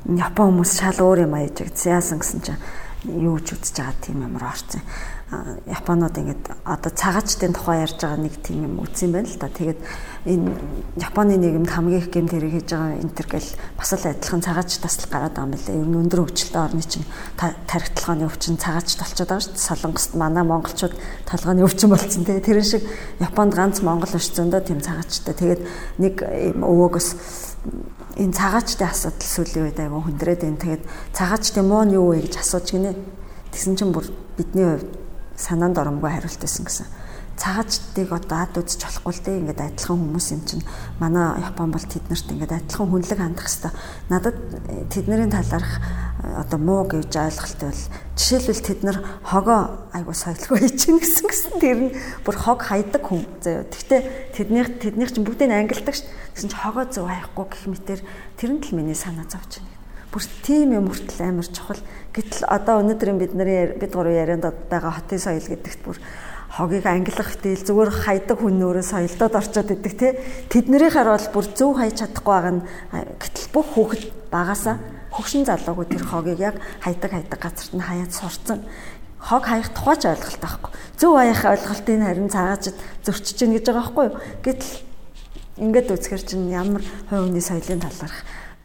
Япон хүмүүс шал өөр юм аяж. Яасан гэсэн чинь юу ч үзэж байгаа тийм ямар орсон. Японууд ингээд одоо цагаачтын тухай ярьж байгаа нэг тийм юм үзсэн байна л да. Тэгээд энэ Японы нийгэмд хамгийн их гэмт хэрэг хийж байгаа энэ төр гэл бас л адилхан цагаач тасал гараад байгаа юм лээ. Ер нь өндөр хөгжилтэй орны чинь тархитлагын өвчин цагаач толцоод байгаа шүү дээ. Солонгост манай монголчууд толгойн өвчин болсон. Тэгээ тэрэн шиг Японд ганц монгол өрчөндөө тийм цагаачтай. Тэгээд нэг өвөөгөөс энэ цагаачтай асуудал сүүлийн үед айгүй хүндрээд байна. Тэгээд цагаачтай муу нь юу вэ гэж асууж гинэ. Тэгсэн чинь бүр бидний хувьд санаанд оромгүй хариулт байсан гэсэн. Цагаачдыг одоо ад үзэж болохгүй л дээ. Ингээд адилхан хүмүүс юм чинь манай Япон бол тэднэрт ингээд адилхан хүнлэг хандах хэвээр. Надад э, тэдний талаарх э, одоо муу гэж ойлголт бол жишээлбэл тэд нар хогоо айгу соёлгүй чинь гэсэн гэсэн тэр нь бүр хог хайдаг хүн заяа. Гэхдээ тэднийх тэднийх чинь бүгдийг ангилдаг ш. Гэсэн чи хогоо зөв хаяхгүй гэх мэтэр тэр нь л миний санаа зовж байна бүр тийм юм хүртэл амар чухал. Гэтэл одоо өнөөдрийн бидний бид гурав ярианд байгаа хотын соёл гэдэгт бүр хогийг ангилах хтэл зүгээр хайдаг хүн нөрөө соёлдод орчод идэг те. Тэднэрийнхээ бол бүр зөв хайж чадахгүй байгаа нь гэтэл бүх хүүхэд багасаа хөгшин залуугүй тэр хогийг яг хайдаг хайдаг газарт нь хаяад сурцсан хог хаях тухайч ойлголт байхгүй. Зөв хаях ойлголтыг харин цаагаачд зөрчиж гин гэж байгаа байхгүй юу? Гэтэл ингээд үзэхэр чинь ямар хувь хүний соёлын талаарх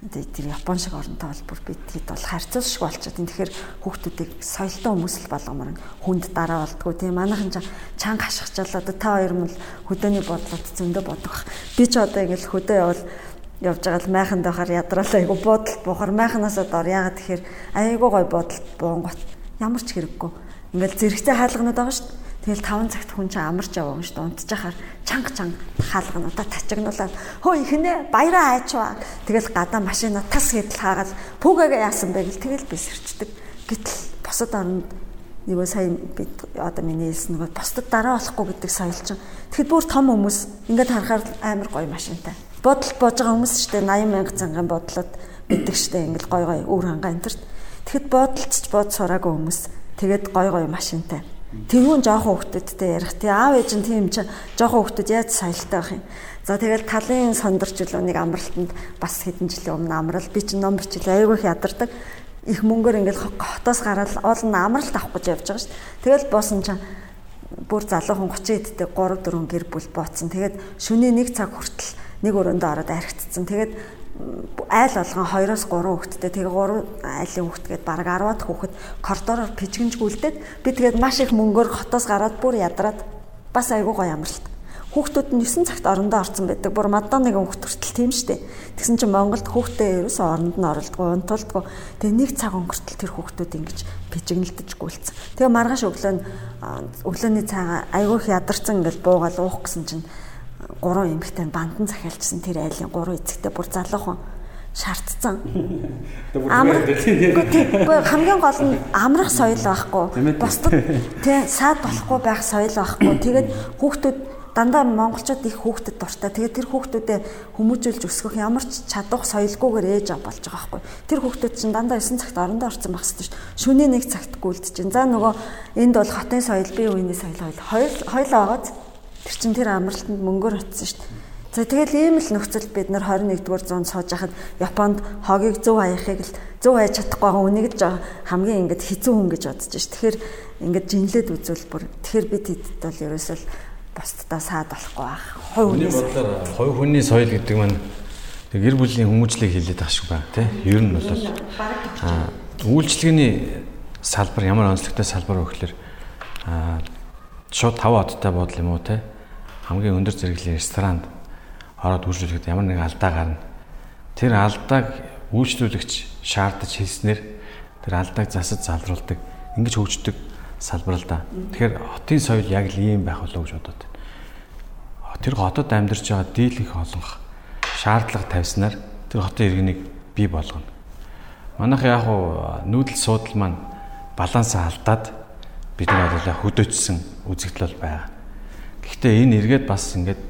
тэр Япон шиг оронтой бол бүр бид хэд бол харьцуус шиг болчиход энэ тэгэхээр хүүхдүүдийг соёлтой хүмүүс л болгомоор хүнд дараа болдгоо. Тийм манайхан ч чанга хашгичаал одоо та хоёр мэл хөдөөний бодлоод зөндөө бодох. Би ч одоо ингээл хөдөө явал явж байгаа л майханд байхаар ядраалаа айгу бодолт буухаар. Майханаас дор яагаад тэгэхээр айгу гой бодолт буунгот. Ямар ч хэрэггүй. Ингээл зэрэгцээ хаалганууд байгаа шүү дээ Тэгэл 5 цагт хүн чинь амарч яваа юм шүү дээ. Унтчихаар чанга чанга хаалгануудаа тачигнуулаад хөө ихнэ баяраа айчваа. Тэгэл гадаа машина тас гэдэл хаагаад пүүгээ яасан бэ гэл тэгэл би сэрчдэг. Гэтэл босод оронд нөгөө сая бид одоо миний хэлсэн нөгөө босдод дараа болохгүй гэдэг соёл чинь. Тэгэхэд бүр том хүмүүс ингээд харахаар амар гоё машинтай. Бодол боож байгаа хүмүүс шүү дээ 80 мянга цангаан бодлоод мэддэг шүү дээ ингээд гоё гоё өөр хангаа энтерт. Тэгэхэд бодолцож бод сураагүй хүмүүс тэгээд гоё гоё машинтай Тэгвэл жоохон хүүхдүүдтэй ярих. Тэг аав ээж нь тийм ч жоохон хүүхдүүд яаж соёлтой байх юм. За тэгэл талын сондорч үлөө нэг амралтанд бас хэдэн жилийн өмнө амрал би чинь ном бичил айгүй их ядардаг. Их мөнгөөр ингээл хотоос гараад нь амралт авах гэж явж байгаа шүү дээ. Тэгэл буусан чинь бүр залуухан 30 эдтэй 3 4 гэр бүл бооцсон. Тэгээд шөнийн 1 цаг хүртэл нэг өрөөндөө ороод архицсан. Тэгээд айл болгон 2-оос 3 хүүхэдтэй тэгээ 3 айлын хүүхэд гээд бараг 10-аад хүүхэд коридороор пижгэнж гүйлдээд би тэгээд маш их мөнгөөр хотоос гараад бүр ядраад бас айгүй гоё амралт. Хүүхдүүд нь 9 цагт орондоо орсон байдаг. Бүр Мадоныг хүүхд хүртэл тийм штэ. Тэгсэн чинь Монголд хүүхдээ ерөөсөө оронд нь оролдгоо, унтулдгоо. Тэгээ нэг цаг өнгөртөл тэр хүүхдүүд ингэж пижгэнэлдэж гүйлцэн. Тэгээ маргааш өглөө нь өглөөний цайгаа айгүй их ядарсан ингээл буугаал уух гэсэн чинь гурван эмэгтэй бандан захиалжсэн тэр айлын гурван эцэгтэй бүр залуухан шаардсан. Амар хамгийн гол нь амрах соёл байхгүй. Бусдад тий саад болохгүй байх соёл байхгүй. Тэгээд хүүхдүүд дандаа монголчууд их хүүхдэд дуртай. Тэгээд тэр хүүхдүүдэд хүмүүжүүлж өсгөх ямар ч чадвах соёлгүйгээр ээж болж байгаа байхгүй. Тэр хүүхдүүд чинь дандаа 9 цагт орондоо орсон байх шүү дээ. Шөнийн 1 цагт гүйлдэж чинь. За нөгөө энд бол хотын соёл, бие үений соёл хоёул хоёулаа байгааз Тэр чин тэр амралтанд мөнгөөр утсан шүү дээ. За тэгэл ийм л нөхцөл бид нар 21-р зуунд сууж байхад Японд хогийг зөв хаяхыг л зөв хайж чадахгүй байгаа үнийг л хамгийн ингэж хэцүү хүн гэж бодож ш. Тэгэхээр ингэж жинлээд үзвэл бүр тэгэхээр бид хэдд бол ерөөсөө бусдаа саад болохгүй байх. Хой хүний бодлоор хой хүний соёл гэдэг маань гэр бүлийн хүмүүжлийг хилээд байгаа шүү байна тий. Ер нь бол аа үйлчлэгээний салбар ямар онцлогтой салбар вэ гэхээр аа шууд 5 одтой бодол юм уу тий хамгийн өндөр зэрэглэлийн ресторанд ороод үйлчлүүлэхэд ямар нэгэн алдаа гарна. Тэр алдааг үйлчлүүлэгч шаардаж хэлснээр тэр алдааг засаж залруулдаг. Ингэж хөгждөг салбар л да. Тэгэхээр хотын соёл яг л ийм байх болов гэж бодод. Тэр хотод амьдарч байгаа дийлэнх олонх шаардлага тавьснаар тэр хотын иргэнийг бий болгоно. Манайх яг уу нүүдэл суудал маань балансаа алдаад бид нар бол хөдөөцсөн үзэгдэл бол байгаа. Гэхдээ энэ эргээд бас ингээд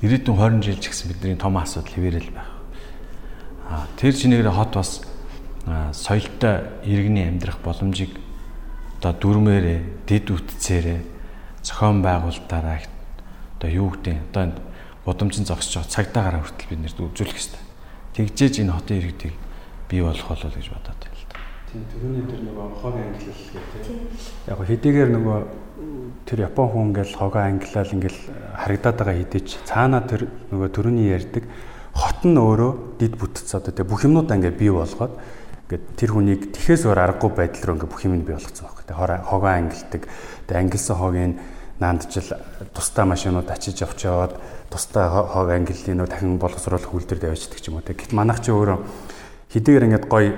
ирээдүйн 20 жил ч гэсэн бидний том асуудал хэвээрэл байх. А тэр чинээр хот бас соёлтой иргэний амьдрах боломжийг одоо дүрмээрээ, дэд үтцээрээ зохион байгуулалтаараа одоо юу гэдэг одоо энэ удамжин зогсож байгаа цагдаагаар хүртэл бид нэрд үзүүлэх хэрэгтэй. Тэгжээж энэ хотын иргэдийг бий болох болов гэж бодоод байна л да. Тэрний дээр нөгөө хог ангилал гэдэг. Яг хэдийгээр нөгөө тэр Япон хүн ингээл хогоо ангилал ингээл харагдаад байгаа хэдий ч цаанаа тэр нөгөө төрөний ярьдаг хот нь өөрөө дид бүтц одоо тэг бүх юмнуудаа ингээд бий болгоод ингээд тэр хүнийг тэхээс өөр аргагүй байдал руу ингээд бүх юм бий болгоцсон байхгүй. Тэг хогоо ангилдаг. Тэг ангилсан хогийн наандчил тустай машинууд очиж авч яваад тустай хог ангиллын нөө дахин боловсруулах үйлдвэр тавьчихдаг ч юм уу. Тэг гэт манайх чи өөрөө хэдийгээр ингээд гоё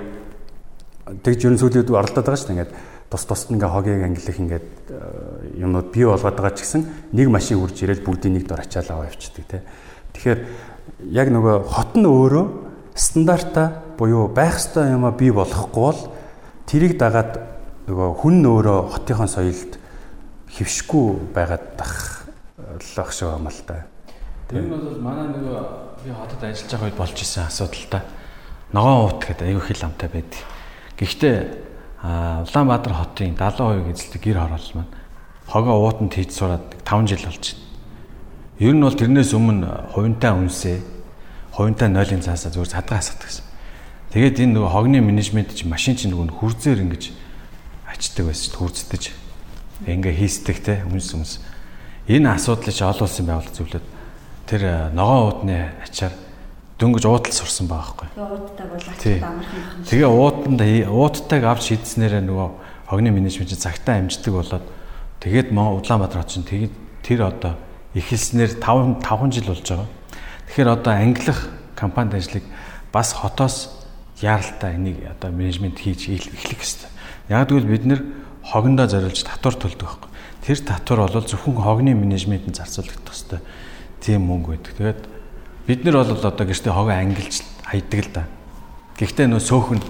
тэгж ерөн сүлүүд оролдоод байгаа шүү дээ. Ингээд тус тусд ингээ хогийг ангилах ингээд э, юмнууд бий болгоод байгаа ч гэсэн нэг машин хурж ирээд бүгдийг нэг дор ачаал аваа явчихдаг тий. Тэгэхээр яг нөгөө хот нь өөрөө стандарта буюу байх ёстой юмаа бий болгохгүй бол тэрийг дагаад нөгөө хүн өөрөө хотынхон соёлд хөвшгүй байгаад тах лах шиг юм л та. Тэр нь бол манай нөгөө би хотод ажиллаж байгаа үед болж исэн асуудал та. Ногоон уут гэдэг аюу хил амтай байдаг. Гэхдээ Улаанбаатар хотын 70% эзэлдэг гэр хороолол маань хогоо уутанд хийж сураад 5 жил болж байна. Ер нь бол тэрнээс өмнө хувинтай үнсээ, хувинтай нойлын цаасаа зүгээр цадгаа хасдаг гэсэн. Тэгээд энэ нөгөө хогны менежмент чи машин чинь нөгөө хүрзээр ингэж ачдаг байсан хүрздэж ингээ хийсдэг те хүнс хүнс. Энэ асуудлыг чи олон улсын байгууллага зөвлөд тэр э, ногоон уудны ачаар дөнгөж уудал сурсан байгаа байхгүй. Тэгээ уудтайг бол ачаад амархан байна. Тэгээ ууданд уудтайг авч шийдснээрээ нөгөө хогны менежмент цагтаа амждаг болоод тэгээд Улаанбаатар хот чинь тэгээд тэр одоо эхэлснээр 5 5 жил болж байгаа. Тэгэхээр одоо ангилах компанид ажлыг бас хотоос яаралтай энийг одоо менежмент хийж эхлэх хэрэгтэй. Яг тэгвэл бид нэр хогондоо зориулж татвар төлдөг байхгүй. Тэр татвар бол зөвхөн хогны менежментэнд зарцуулагдах ёстой. Тийм мөнгө байдаг. Тэгээд бид нар бол одоо гэртээ хогоо ангилж хайдаг л да. Гэхдээ нөө сөөхөн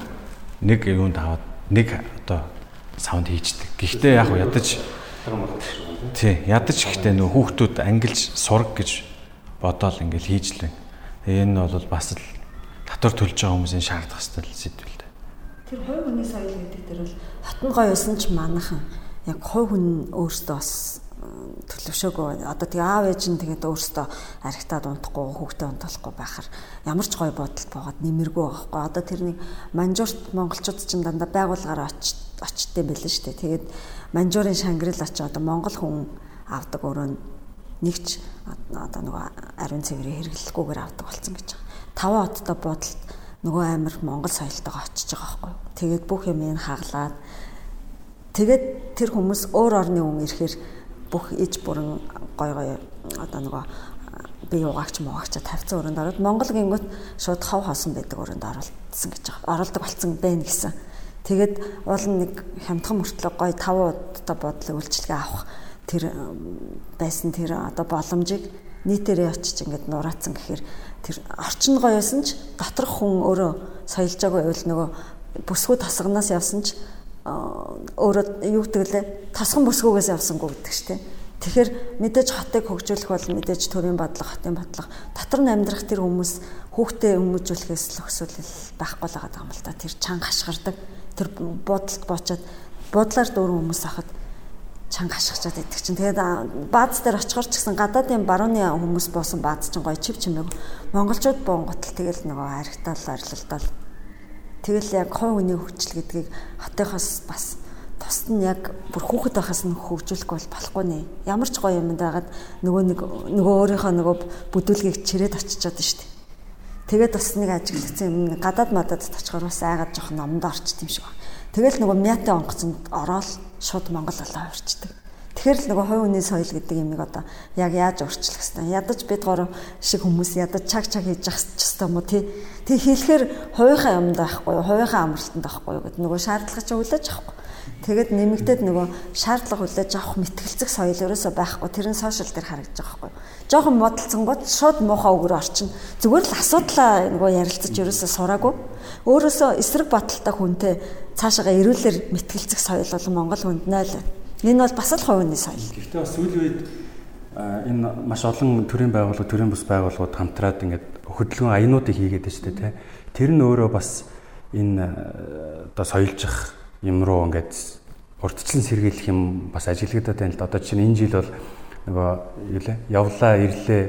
нэг юунд аваад нэг одоо саунд хийждэг. Гэхдээ яг ядаж тий ядаж ихтэй нөө хүүхдүүд ангилж сураг гэж бодоол ингээл хийжлээ. Энэ бол бас л татвар төлж байгаа хүмүүсийн шаардах хэвэл сэдвэл дээ. Тэр хувь хүний соёл гэдэг дээр бол хотн гоё усан ч манайхан яг хувь хүн өөртөө бас төлөвшөөгөө одоо тэг аав ээж нь тэгээд өөртөө архитаад унтахгүй хүүхдээ унтуулахгүй байхаар ямар ч гоё бодолд бooгаад нэмэргүй байхгүй одоо тэрний манжуурт монголчууд ч дандаа байгууллагаараа очтдээ байлаа шүү дээ тэгээд манжуурын шангирал очиж одоо монгол хүн авдаг өөрөө нэгч одоо нөгөө ариун цэврийг хэрэглэхгүйгээр авдаг болсон гэж байгаа. Таван хоттой бодолд нөгөө амир монгол соёлтойгоо очиж байгаа байхгүй. Тэгээд бүх юм ин хаглаад тэгээд тэр хүмүүс өөр орны хүн ирэхээр бүх иж бүрэн гой гой одоо нөгөө би угаагч муугаагч тавьсан өрөөнд ороод Монгол гингөт шууд хав хоосон байдаг өрөөнд оролцсон гэж байгаа. Оролдог болцсон байна гэсэн. Тэгээд уул нэг хямдхан мөртлөө гой тав удаа бодлыг үйлчлэгээ авах тэр байсан тэр одоо боломжийг нийтээрээ очиж ингээд нураацсан гэхээр тэр орчин гоёсэн ч доторх хүн өөрөө соёлж байгаа байвал нөгөө бүсгүй тасганаас явсан ч өөрөө юу гэдэг лээ? Тасган бүсгүйгээс явсангүй гэдэг чинь тэгэхээр мэдээж хотыг хөгжүүлэх бол мэдээж төрийн бодлого хотын бодлого дотор нь амьдрах тэр хүмүүс хүүхдээ өмжүүлэхээс л өсвөл байхгүй л байгаа юм л та. Тэр чанга хашгирдаг тэр бодолд боочоод бодлоор дөрвөн хүмүүс ахад чанга хашгичаад идэх чинь. Тэгээд бааз дээр очихор ч гэсэн гадаадын барууны хүмүүс буусан бааз чинь гоё чив чимээг монголчууд буунготл тэгэл нөгөө харигтаал арилалдаал Тэгэл яг хой хүний хөгжил гэдгийг хотынхоос бас тусад нь яг бүр хүүхэд байхаас нь хөгжүүлэх бол болохгүй нэ. Ямар ч гоё юмд байгаад нөгөө нэг нөгөө өөрийнхөө нөгөө бүдүүлгийг чирээд очичоод штэ. Тэгээд бас нэг ажиглагдсан юм гадаад мадад очихоор бас айгаад жоох номд орчт юм шиг ба. Тэгэл нөгөө мятын онгоцонд ороод шууд Монгол болоо орчдөг. Тэгэхээр л нөгөө хувь хүний соёл гэдэг юмыг одоо яг яаж урчлах хэвээр. Ядаж бид гурав шиг хүмүүс ядаж чаг чаг хийж явах ч юм уу тий. Тэг хэлэхээр хувийнхаа юмд байхгүй юу? Хувийнхаа амралтанд байхгүй юу гэдэг нөгөө шаардлага чи хүлээж авахгүй. Тэгэд нэмэгдээд нөгөө шаардлага хүлээж авах мэтгэлцэх соёл ерөөсөө байхгүй. Тэр нь сошиал дээр харагдаж байгаа байхгүй юу? Жохон модалцсангууд шууд муухай өгөр орчин. Зүгээр л асуудлаа нөгөө ярилцаж ерөөсөө сураагүй. Өөрөөсөө эсрэг баталтай хүнтэй цаашаага ирүүлэр мэтгэлцэх соёл бол Монгол хүнд 0 Энэ бол бас л хувийн соёл. Гэхдээ бас сүүлийн үед энэ маш олон төрийн байгууллага, төрийн бус байгууллагууд хамтраад ингээд хөдөлгөөн аянуудыг хийгээд байна шүү дээ, тэ. Тэр нь өөрөө бас энэ одоо соёлжих юм руу ингээд урдчлан сэргийлэх юм бас ажиглагдаад байна л да. Одоо чинь энэ жил бол нөгөө юу лээ? Явлаа, ирлээ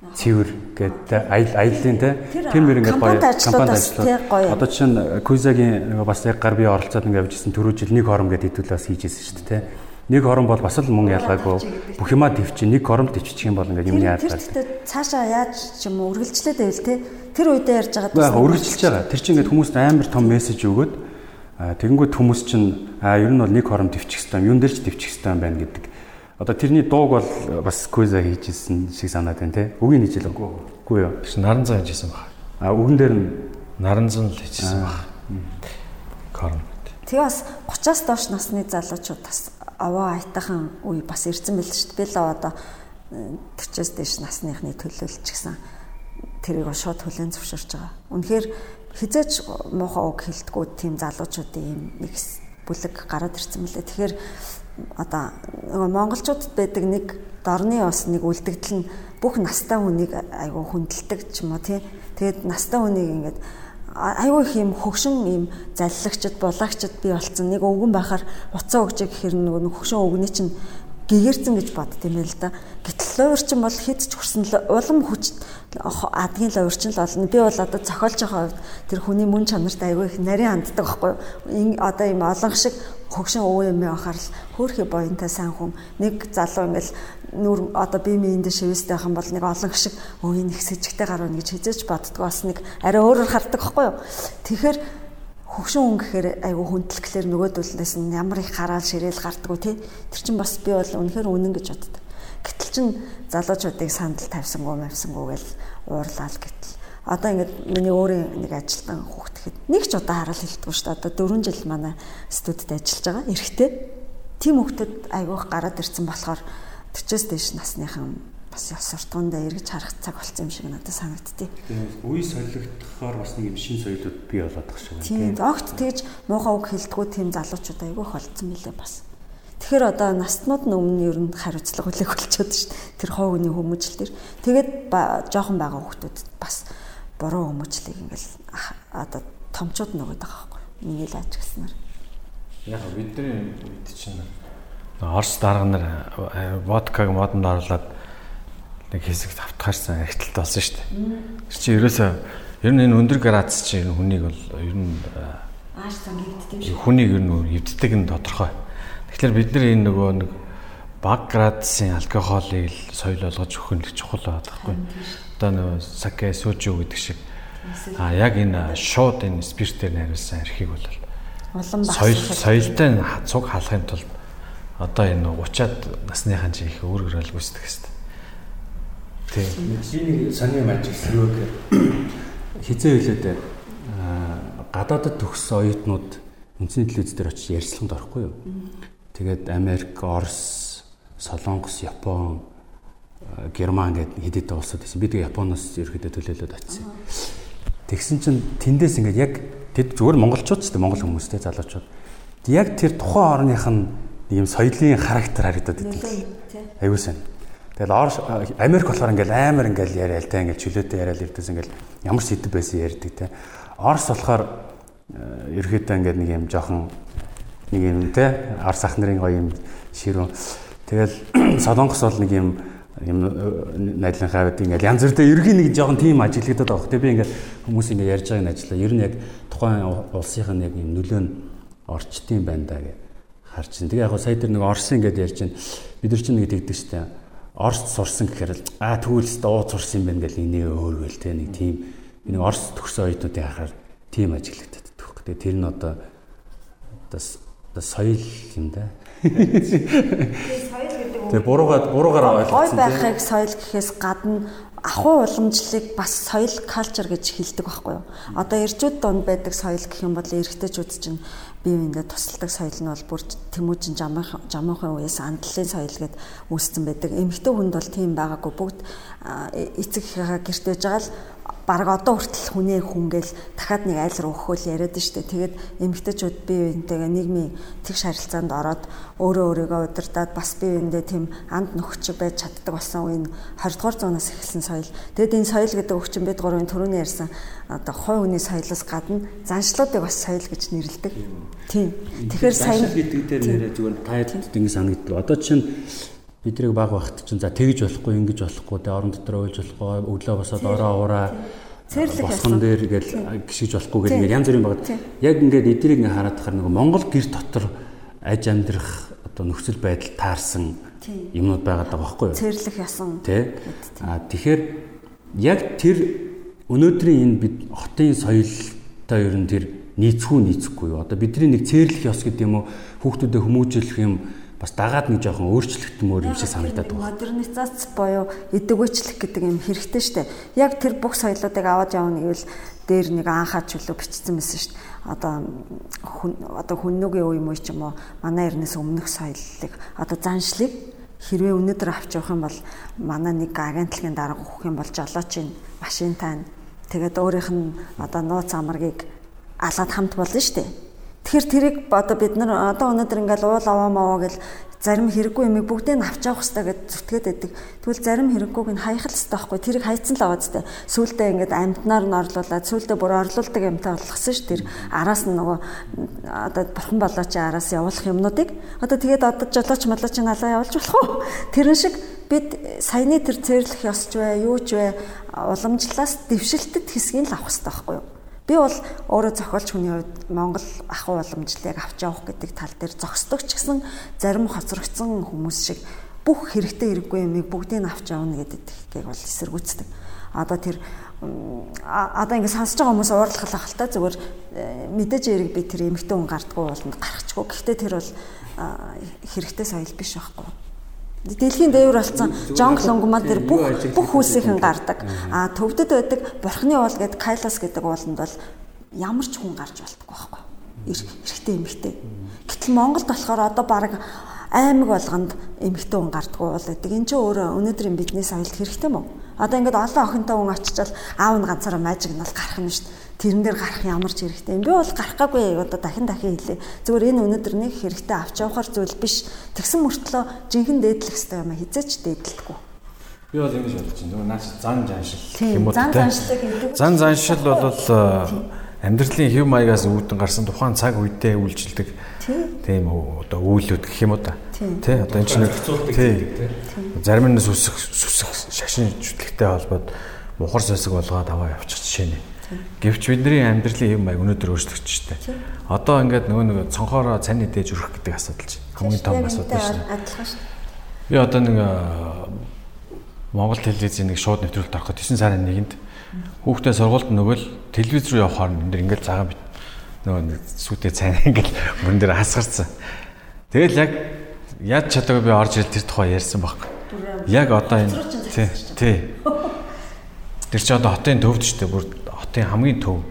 цэвэр гэдэг аялал аяллаа те. Тэр мөр ингээд гоё компанид ажиллаад одоо чинь Кузагийн нөгөө бас яг гар бие оролцоод ингээд явжсэн түрүү жил нэг хором гэдэг хэдүүлээ бас хийжсэн шүү дээ те. Нэг хором бол бас л мөн ялгаагүй. бүх юмаа төвчи нэг хором төвчих юм бол ингээд юмны яадаг. Тэр цаашаа яаж ч юм уу үргэлжлээд байвал те. Тэр үедээ ярьж байгаа. Яг үргэлжилж байгаа. Тэр чинь ингээд хүмүүст амар том мессеж өгөөд тэгэнгүүт хүмүүс чинь а ер нь бол нэг хором төвчих хэвээр юм дээр ч төвчих хэвээр байна гэдэг Одоо тэрний дууг бол бас Куза хийжсэн шиг санаад байна те. Үгийг хийж л үгүй. Үгүй юу. Тэгш наранзан хийжсэн баг. А үгэн дээр нь наранзан л хийжсэн баг. Корн. Тэгээ бас 30-аас доош насны залуучууд бас аваа айтахан үе бас ирсэн байл шүү дээ. Би л одоо 40-аас дээш насныхны төлөөлч гэсэн тэрийг шууд хүлэн зөвшөөрч байгаа. Үнэхээр хизээч муухай үг хэлдэггүй тийм залуучуудын юм нэг бүлэг гараад ирсэн мөлий. Тэгэхээр одоо нөгөө монголчуудад байдаг нэг дорны бас нэг үлдэгдэл нь бүх настай хүнийг айгүй хүндэлдэг ч юм уу тий. Тэгээд настай хүнийг ингээд айгүй их юм хөгшин юм заллагчд булагчд би болцсон нэг өвгөн байхаар уцаа өгч гэхэр нөгөө хөгшин өвгөний чинь гэгэрцэн гэж бод тийм ээ л да. Гэтэл луурчин бол хэд ч хүрсэн улам хүч адгийн луурчин л олно. Би бол одоо цохиолж байгаа хувьд тэр хүний мөн чанарт аягүй их нарийн ханддаг байхгүй юу? Одоо юм олон шиг хөгшин өвөө юм яхаар л хөөхий боёнтой сайн хүн нэг залуу ингээл нүр одоо би минь дэ шивэстэй хам бол нэг олон шиг өө энэ их сэжигтэй гарна гэж хизээч боддгоо бас нэг арай өөрөөр хардаг байхгүй юу? Тэгэхээр хөгшин хүн гэхээр айгүй хүндлэхлээр нөгөөдөлнөөс нь ямар их хараал ширээл гардггүй тий. Тэр чинь бас би бол үнэхээр үнэн гэж боддог. Гэтэл чин залуучуудыг сандал тавьсангүй мавьсангүй гэл уурлаа л гэтэл одоо ингээд миний өөрийн нэг ажилтан хүүхдхэд нэг ч удаа хараал хэлдэггүй шүү дээ. Одоо 4 жил манай студид ажиллаж байгаа. Эрэхтэй. Тим хүүхдүүд айгүйх гараад ирсэн болохоор 40-с дээш насныхан бас ёс суртахуундаа эргэж харах цаг болсон юм шиг надад санагдтыг. Үе солигдохоор бас нэг юм шин соёлууд бий болоод байгаа байна. Тийм. Огт тэгж муухай үг хэлдэггүй тийм залуучууд айгүйх олцсон мөлий бас. Тэгэхээр одоо настнууд нь өмнө нь ер нь хариуцлага хүлээх болчиход шүү дээ. Тэр хоо хүний хүмүүжил төр. Тэгээд жоохон байгаа хүмүүс бас буруу хүмүүжлийг ингээл одоо томчууд нөгөөд байгаа байхгүй. Миний л аж гэснээр. Яг бидний үед чинь Орос дарга нар водкаг модонд оруулаад нэг хэсэг автахаарсан ихтэлт болсон шүү дээ. Тэр чинь ерөөсөө ер нь энэ өндөр градус чинь хүнийг бол ер нь ааш цан гиддэг юм шиг. Хүнийг ер нь эвддэг нь тодорхой. Тэгэхээр бид нар энэ нөгөө нэг баг градусын алкоголыг л соёл болгож өгөх нь чухал байхгүй. Одоо нөгөө саке сужу гэдэг шиг а яг энэ шууд энэ спиртээр найруулсан архийг бол улам бас соёл соёлтой цуг халахын тулд одоо энэ 30-аад насныхан чинь их өөргөрөл гүйцэтгэх хэрэгтэй. Тийм. Би нэг сони юу гэхээр хизээ хилээд гадаадд төгссөн оюутнууд үндэсний телевиз дээр очиж ярьцлаганд орохгүй юу. Тэгээд Америк, Орос, Солонгос, Япон, Герман гэдэг хэдийдээ улсууд байсан. Би тэгээ Японоос ерөөдөө төлөөлөд очив. Тэгсэн чинь тэндээс ингээд яг тэд зүгээр монголчууд ч тийм монгол хүмүүстэй залуучууд. Яг тэр тухайн орных нь ийм соёлын характер харагдаад идэв. Аюу сан. Тэгэл Орос Америк болохоор ингээл амар ингээл яриа л та ингээл чөлөөтэй яриа л ирдээс ингээл ямар сэдв байсан ярьдаг те. Орос болохоор ерөөдөө ингээд нэг юм жоохон нэг юм те Орос ах нарын гоё юм ширүүн. Тэгэл Солонгос бол нэг юм юм найдлынхаа үед ингээл янз бүртэй ерөнхийн нэг жоохон тим ажиглагдаад байгаа. Тэгээ би ингээл хүмүүс ингээ ярьж байгааг нь ажиллаа. Ер нь яг тухайн улсынх нь яг юм нөлөө нь орчдгийм байна да гэж харж байна. Тэгээ яг сая тэр нэг Орсын ингээд ярьж байна. Бид нар чинь нэг тэгдэг штэ Оросд сурсан гэхээр л аа тэгвэл ууц сурсан юм байна гэл инээ өөргөл те нэг тийм нэг Орос төгсөн оюутнуудын хахаар тийм ажиглагдаад төгөх. Тэгээ тэр нь одоо одоо соёл юм да. Тэгээ буруугаар буруугаар ойлгосон. Гой байхыг соёл гэхээс гадна ахуй уламжлалыг бас соёл калчер гэж хэлдэг байхгүй юу. Одоо эрчүүд донд байдаг соёл гэх юм бол эрэгтэйчүүд чинь бие биендээ тусалдаг соёл нь бол бүр тэмүүжин жамхан жамхан үеэс андлын соёл гэд үүссэн байдаг. Эмэгтэй хүнд бол тийм байгаагүй бүгд эцэг ихээгээ гэрт байж байгаа л баг одоо хүртэл хүнээ хүнгээл дахиад нэг айл руу өгөхөөл яриад нь штэ. Тэгээд эмэгтэйчүүд бие биентэйгээ нийгмийн тэгш харилцаанд ороод өөрөө өөрийгөө удирдаад бас бие биендээ тийм анд нөхч байж чаддаг болсон үеийн 20 дугаар зуунаас эхэлсэн соёл. Тэгээд энэ соёл гэдэг өвчин бид гурвын түрүүний ярьсан одоо хой хүний соёлоос гадна заншлуудыг бас соёл гэж нэрлэдэг. Тийм. Тэгэхээр сайн гэдэг дээр нэрээ зүгээр таад ингэ санагдлаа. Одоо чинь бидрийг баг багт чинь за тэгж болохгүй ингэж болохгүй тэ орон дотор уйлж болохгүй өглөө босоод ороо ураа босгон дээр гэл гიშиж болохгүй гэл ингээд янз бүрийн багт яг ингээд эдрийг ингээд хараад тахаар нөгөө Монгол гэр дотор аж амьдрах одоо нөхцөл байдал таарсан юмнууд байгаад байгаа байхгүй юу? Цэрлэх ясан. Тэ. А тэгэхээр яг тэр өнөөдрийн энэ бид хотын соёлтой ер нь тэр нийцгүй нийцэхгүй юу? Одоо бидний нэг цэрлэх ёс гэдэг юм уу? Хүүхдүүдэд хүмүүжүүлэх юм бас дагаад нэг жоохон өөрчлөгдмөр юм шиг санагдаад байна. Модернизац буюу эдэгвэчлэх гэдэг юм хэрэгтэй шүү дээ. Яг тэр бүх соёлоодыг аваад явна гэвэл дээр нэг анхаа чөлөө бичсэн байсан шүү дээ. Одоо хүн одоо хүннүгийн үе юм уу ч юм уу манай эрнээс өмнөх соёлыг одоо заншлыг хэрвээ өнөөдөр авч явах юм бол манай нэг агентлагийн дарга өгөх юм бол жолоочийн машинтай тэгээд өөрийнх нь одоо нууц амаргийг алаад хамт болно шүү дээ Тэгэхээр тэрийг одоо бид нар одоо өнөөдөр ингээл уул аваа маваа гэл зарим хэрэггүй юмыг бүгдийг нь авч явах хэрэгтэй гэд зүтгээд байдаг. Тэгвэл зарим хэрэггүйг нь хаях л хэрэгтэй байхгүй. Тэрийг хайцсан л аваад тээ. Сүүлдээ ингээд амьтнаар нь орлуулад сүүлдээ бүр орлуулдаг юмтай болгосон ш тэр араас нь нөгөө одоо бурхан болоо чи араас явуулах юмнуудыг одоо тэгээд одоо жолооч молооч налаа явуулж болох уу? Тэрэн шиг бид саяны тэр цэрлэх ёсч вэ, юу ч вэ уламжлалаас дэвшилтэд хэсгийг л авах хэрэгтэй байхгүй юу? Би бол өөрөө зохиолч хүний хувьд Монгол ахуй уламжлалыг авч явах гэдэг тал дээр зогсдог ч гэсэн зарим хоцрогдсон хүмүүс шиг бүх хэрэгтэй хэрэггүй юмыг бүгдийг нь авч явна гэдгийг бол эсэргүүцдэг. Одоо тэр одоо ингэ сонсож байгаа хүмүүс уурлах ахalta зүгээр э, мэдээж эрэг би тэр эмэгтэй хүн гардггүй бол гарахчгүй. Гэхдээ тэр бол хэрэгтэй соёл биш байхгүй. Дэлхийн дээвэр болсон Жонг Лонгмал тэр бүх бүх хүйсийнхэн гардаг. А төвдөд байдаг Бурхны уул гэдэг Кайлас гэдэг ууланд бол ямар ч хүн гарч болтгүй байхгүй. Эрэгтэй эмэгтэй. Гэтэл Монголд болохоор одоо баг аймаг болгонд эмэгтэй хүн гардггүй уул гэдэг. Энд чинь өөрөө өнөөдрийн бидний соёлд хэрэгтэй мó. Одоо ингээд олон охинтой хүн очичвал аав нь ганцаараа мажиг нь бол гарах юм шүү дээ тэрэн дээр гарах ямар ч хэрэгтэй юм. Би бол гарах гаагүй одоо дахин дахин хэлээ. Зүгээр энэ өнөөдөр нэг хэрэгтэй авч явахар зүйл биш. Тэгсэн мөртлөө жинхэнэ дээдлэх хэрэгтэй юм хизээч дээдлэхгүй. Би бол ингэж бодож байна. Нөгөө наач зан заншил юм уу? Зан заншлыг гэдэг. Зан заншил бол э, амьдралын хэв маягаас үүдэн гарсан тухайн цаг үедээ үйлчилдэг тийм одоо үйлүүд гэх юм уу та. Тий одоо энэ чинь тий зарим нь сүсэх сүсэх шашин чүтлэгтэй холбоод мухар сосог болгоод аваа явчих жишээ нэ. Гэвч бидний амьдралын юм маяг өнөөдөр өөрчлөгдөж штэ. Одоо ингээд нөгөө нэг цонхоороо цааны дээж өрөх гэдэг асуудал чинь хамгийн том асуудал дээ. Би одоо нэг Монгол телевизийн нэг шууд нэвтрүүлэлт ороход 9 сарын 1-нд хүүхдээ сургуульд нөгөө л телевиз рүү явахаар энэ дэр ингээд цагаан бит нөгөө сүйтэй цайна ингээд мөрөн дээр хасгарсан. Тэгэл яг яаж чадаагүй би орж ирэл тэр тухай ярьсан байхгүй. Яг одоо энэ тий Тэр чи одоо хотын төвд ч дээ бүр хотын хамгийн төв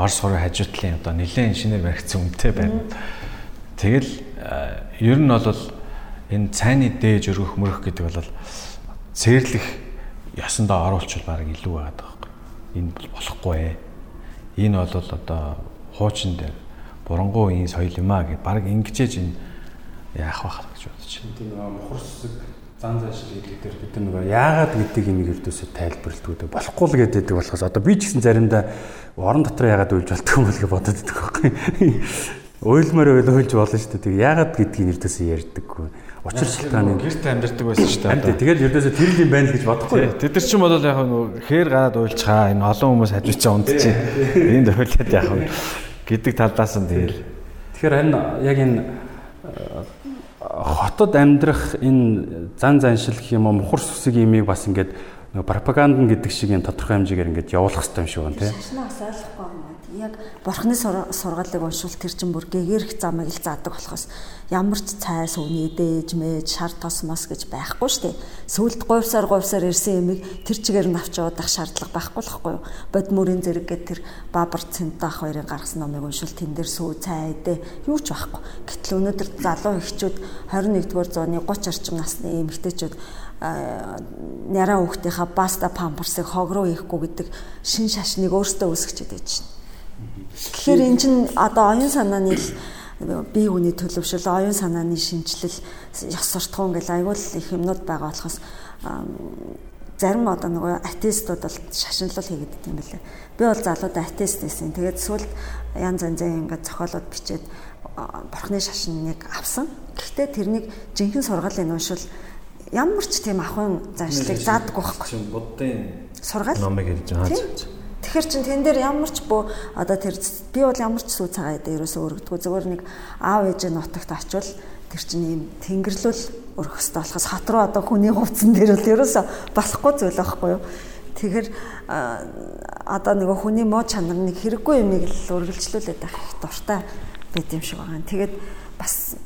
Орос хорын хажуутлын одоо нэлээд инженер баригдсан үнэтэй байна. Тэгэл ер нь бол энэ цайны дээж өргөх мөрөх гэдэг бол цээрлэх ясандаа оруулчвал баг илүү байгаад байгаа байхгүй. Энэ бол болохгүй ээ. Энэ бол одоо хуучин дээр бурангуй энэ соёл юм аа гэд баг ингэжээж энэ яах вэ гэж бодож байна. Тийм нэг мухар сүсэг зан заншил гэдэг дээр бид нэг яагаад гэдэг юм ердөөсөө тайлбарлалт болохгүй л гэдэг болохоос одоо би ч гэсэн заримдаа орон дотор яагаад уйлж болтгүй юм бол гэж бодод байдаг байхгүй. Уйлмаар уйл уйлж болно шүү дээ. Тэг яагаад гэдгийг ердөөсөө ярьдаггүй. Учир шалтгааны гэрт амьдардаг байсан шүү дээ. Тэгэл ердөөсөө тэр л юм байна л гэж бодохгүй. Тэд нар ч юм бол яг нөгөө хээр гараад уйлчхаа энэ олон хүмүүс хажуучаа унтчих. Энд тохиолдод яг гэдэг талаас нь тэгэл. Тэгэхээр харин яг энэ хотод амьдрах энэ зан заншил гэх юм уу мухар сүсэг имийг бас ингээд пропаганд гэдэг шиг юм тодорхой хэмжээгээр ингээд явуулах хэрэгтэй юм шиг байна тийм. Шашнаас байна. Яг бурхны сургаалыг уншвал тэр чин бүр гэгэрх замыг л заадаг болохоос ямар ч цай сүүний дээж мэж шар тос мос гэж байхгүй дээ. Сүлд говьсаар говьсаар ирсэн ямиг тэр чигээр нь авч явах шаардлага байхгүй юу. Бод мөрийн зэрэг гээд тэр баабар цэнтах хоёрын гаргасан номыг уншвал тэн дээр сүү цай дэ юу ч байхгүй. Гэтэл өнөөдөр залуу эхчүүд 21-р зууны 30 орчим насны эмэгтэйчүүд няраа хүүхдийнхаа баста памперсыг хог руу хийхгүй гэдэг шин шашныг өөртөө үүсгэж байдаг чинь. Тэгэхээр эн чинь одоо оюун санааны бие хүний төлөвшөл, оюун санааны шинжилэл, ёс суртахуун гэл аюул их юмнууд байгаа болохоос зарим одоо нөгөө атеистууд бол шашинлал хийгээд юм байлаа. Би бол залуудаа атеист байсан. Тэгээд сүүлд янз янзын ингээд зохиолууд бичээд бурхны шашиныг авсан. Гэхдээ тэрнийг жинхэнэ сургаалыг уншвал ямар ч тийм ахын заншлыг заадаггүй байхгүй. Буддын Сургаал. номыг хэлж байгаа. Тэгэхээр чин тэн дээр ямар ч бөө одоо тэр би бол ямар ч сүү цагаа дээр ерөөсөө өргөдгөө зөвөр нэг аав ээжээ нутагт очивол тэр чин ийм тэнгэрлүүл өргөх хэрэгтэй болохоос хат руу одоо хүний хувцсан дээр бол ерөөсөө болохгүй зүйл байхгүй юу. Тэгэхээр одоо нөгөө хүний муу чанар нэг хэрэггүй юмыг л үргэлжлүүлээд байх их дуртай байд юм шиг байгаа. Тэгээд бас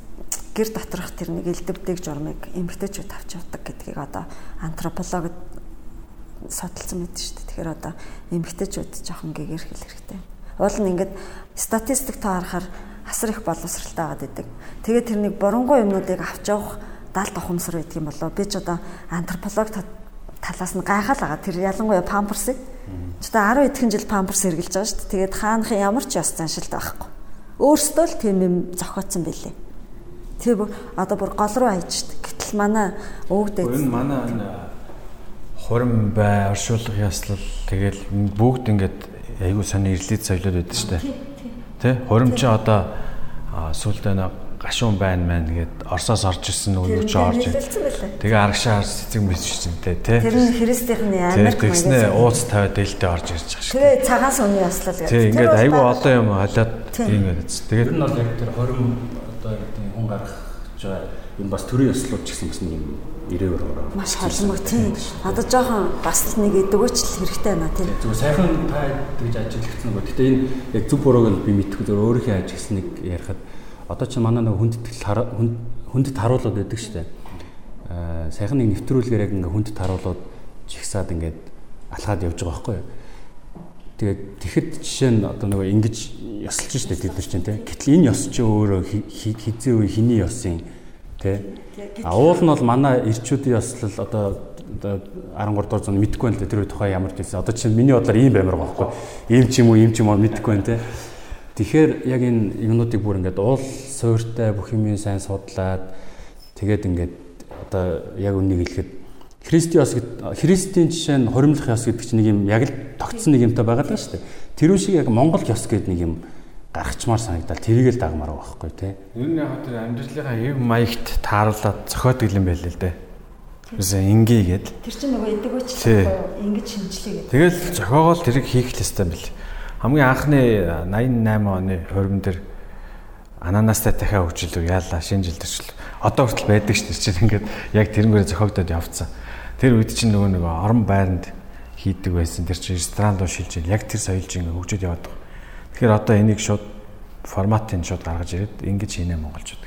гэр доторх тэр нэг элдвдэг журмыг эмгтээчүүд авч явдаг гэдгийг одоо антропологид судалсан мэт шүү дээ. Тэгэхээр одоо эмгтээчүүд жоохон гээгэр хэл хэрэгтэй. Уул нь ингээд статистик та харахаар асар их боловсралтай байгаад идэг. Тэгээд тэр нэг бурунгуй юмнуудыг авч явах даалт ухамсар байдаг юм болоо. Би ч одоо антрополог талаас нь гайхал байгаа. Тэр ялангуяа памперсыг ч одоо 10 эдхэн жил памперс хэрглэж байгаа шүү дээ. Тэгээд хаанхын ямар ч ёс заншилт байхгүй. Өөрсдөө л тийм юм зохиоцсон байлээ. Тэр одоо бүр гол руу хайчт. Гэтэл манай өвгдээ. Энэ манай хурим бай, оршуулга яслал. Тэгэл бүгд ингээд айгүй сони ирлээд соёлоод байдаг дээ. Тэ? Хурим чи одоо сүлдээ нэг гашуун байна мэн гээд Оросоос орж ирсэн нөгөө ч орж тэгээ арагшаа цэцэг мэсчтэй тий Тэр нь христийнхний Америк маяг тэгснэ ууц тавиад дээлтэй орж ирж байгаа шүү тэгээ цагаан сүмний яслал гэдэг. Тий ингээд айгүй олон юм халиад ийм яриац тэгээд энэ бол яг тэр 20 одоо гэдэг хүн гарах энэ бас төрийн ёслууд ч гэсэн бас нэг юм ирээвэр ороо маш холмог тий одоо жоохон бас нэг өгөөч л хэрэгтэй байна тий зүгээр сайхан та гэж ажиллагдсан нөгөө гэтээ энэ яг зүг бурууг нь би мэдхгүй зөв өөрийнхөө ажигласан нэг ярихад одоо чи манай нэг хүндэтгэл хүндэт харуулууд байдаг дээ. Аа сайхан нэг нэвтрүүлгээр яг ингээ хүндэт харуулууд жигсаад ингээд алхаад явж байгаа байхгүй юу? Тэгээд тэгэхэд жишээ нь одоо нөгөө ингэж ёсолж штэ тэд нар чинь те. Гэтэл энэ ёс чи өөрөө хизээ үе хиний ёсын те. А уул нь бол манай ирчүүдийн ёслол одоо одоо 13 дугаар зуун мэдэхгүй байна л тэр тухай ямар ч байсан. Одоо чинь миний бодлоор ийм баймар байгаа байхгүй. Ийм ч юм уу, ийм ч юм уу мэдэхгүй байна те. Тэгэхээр яг энэ юмнуудыг бүр ингээд уул суурьтай бүх юмыг сайн судлаад тэгээд ингээд одоо яг үнийг хэлэхэд Христийн ёс Христийн жишээ нь хоримлох ёс гэдэг чинь нэг юм яг л тогтсон нэг юмтай байгаа даа шүү дээ. Тэр үшиг яг Монгол ёс гэдэг нэг юм гаргачмаар санагдал тэрийг л дагмаар байгаа байхгүй тий. Ер нь яг тэр амьдралынхаа хэв маягт тааруулаад зохиодог юм байл л дээ. Тэрсээ ингээгээд. Тэр чинь нөгөө эдэг үучлээ ингэж шинжилээ гэдэг. Тэгэл зохиогоол тэрийг хийх л ёстой юм бэл хамгийн анхны 88 оны хурим дээр ананастай дахиад хөгжил яалаа шинэ жил төрчл. Одоо хүртэл байдаг ш нь чинь ингээд яг тэрнгээрээ зохиогдоод явцсан. Тэр үед чинь нөгөө нөгөө орон байранд хийдэг байсан. Тэр чинь ресторан руу шилж яг тэр соёлж ингээд хөгжөөд яваад байгаа. Тэгэхээр одоо энийг шууд форматыг шууд гаргаж ирээд ингэж хийнэ монголчууд.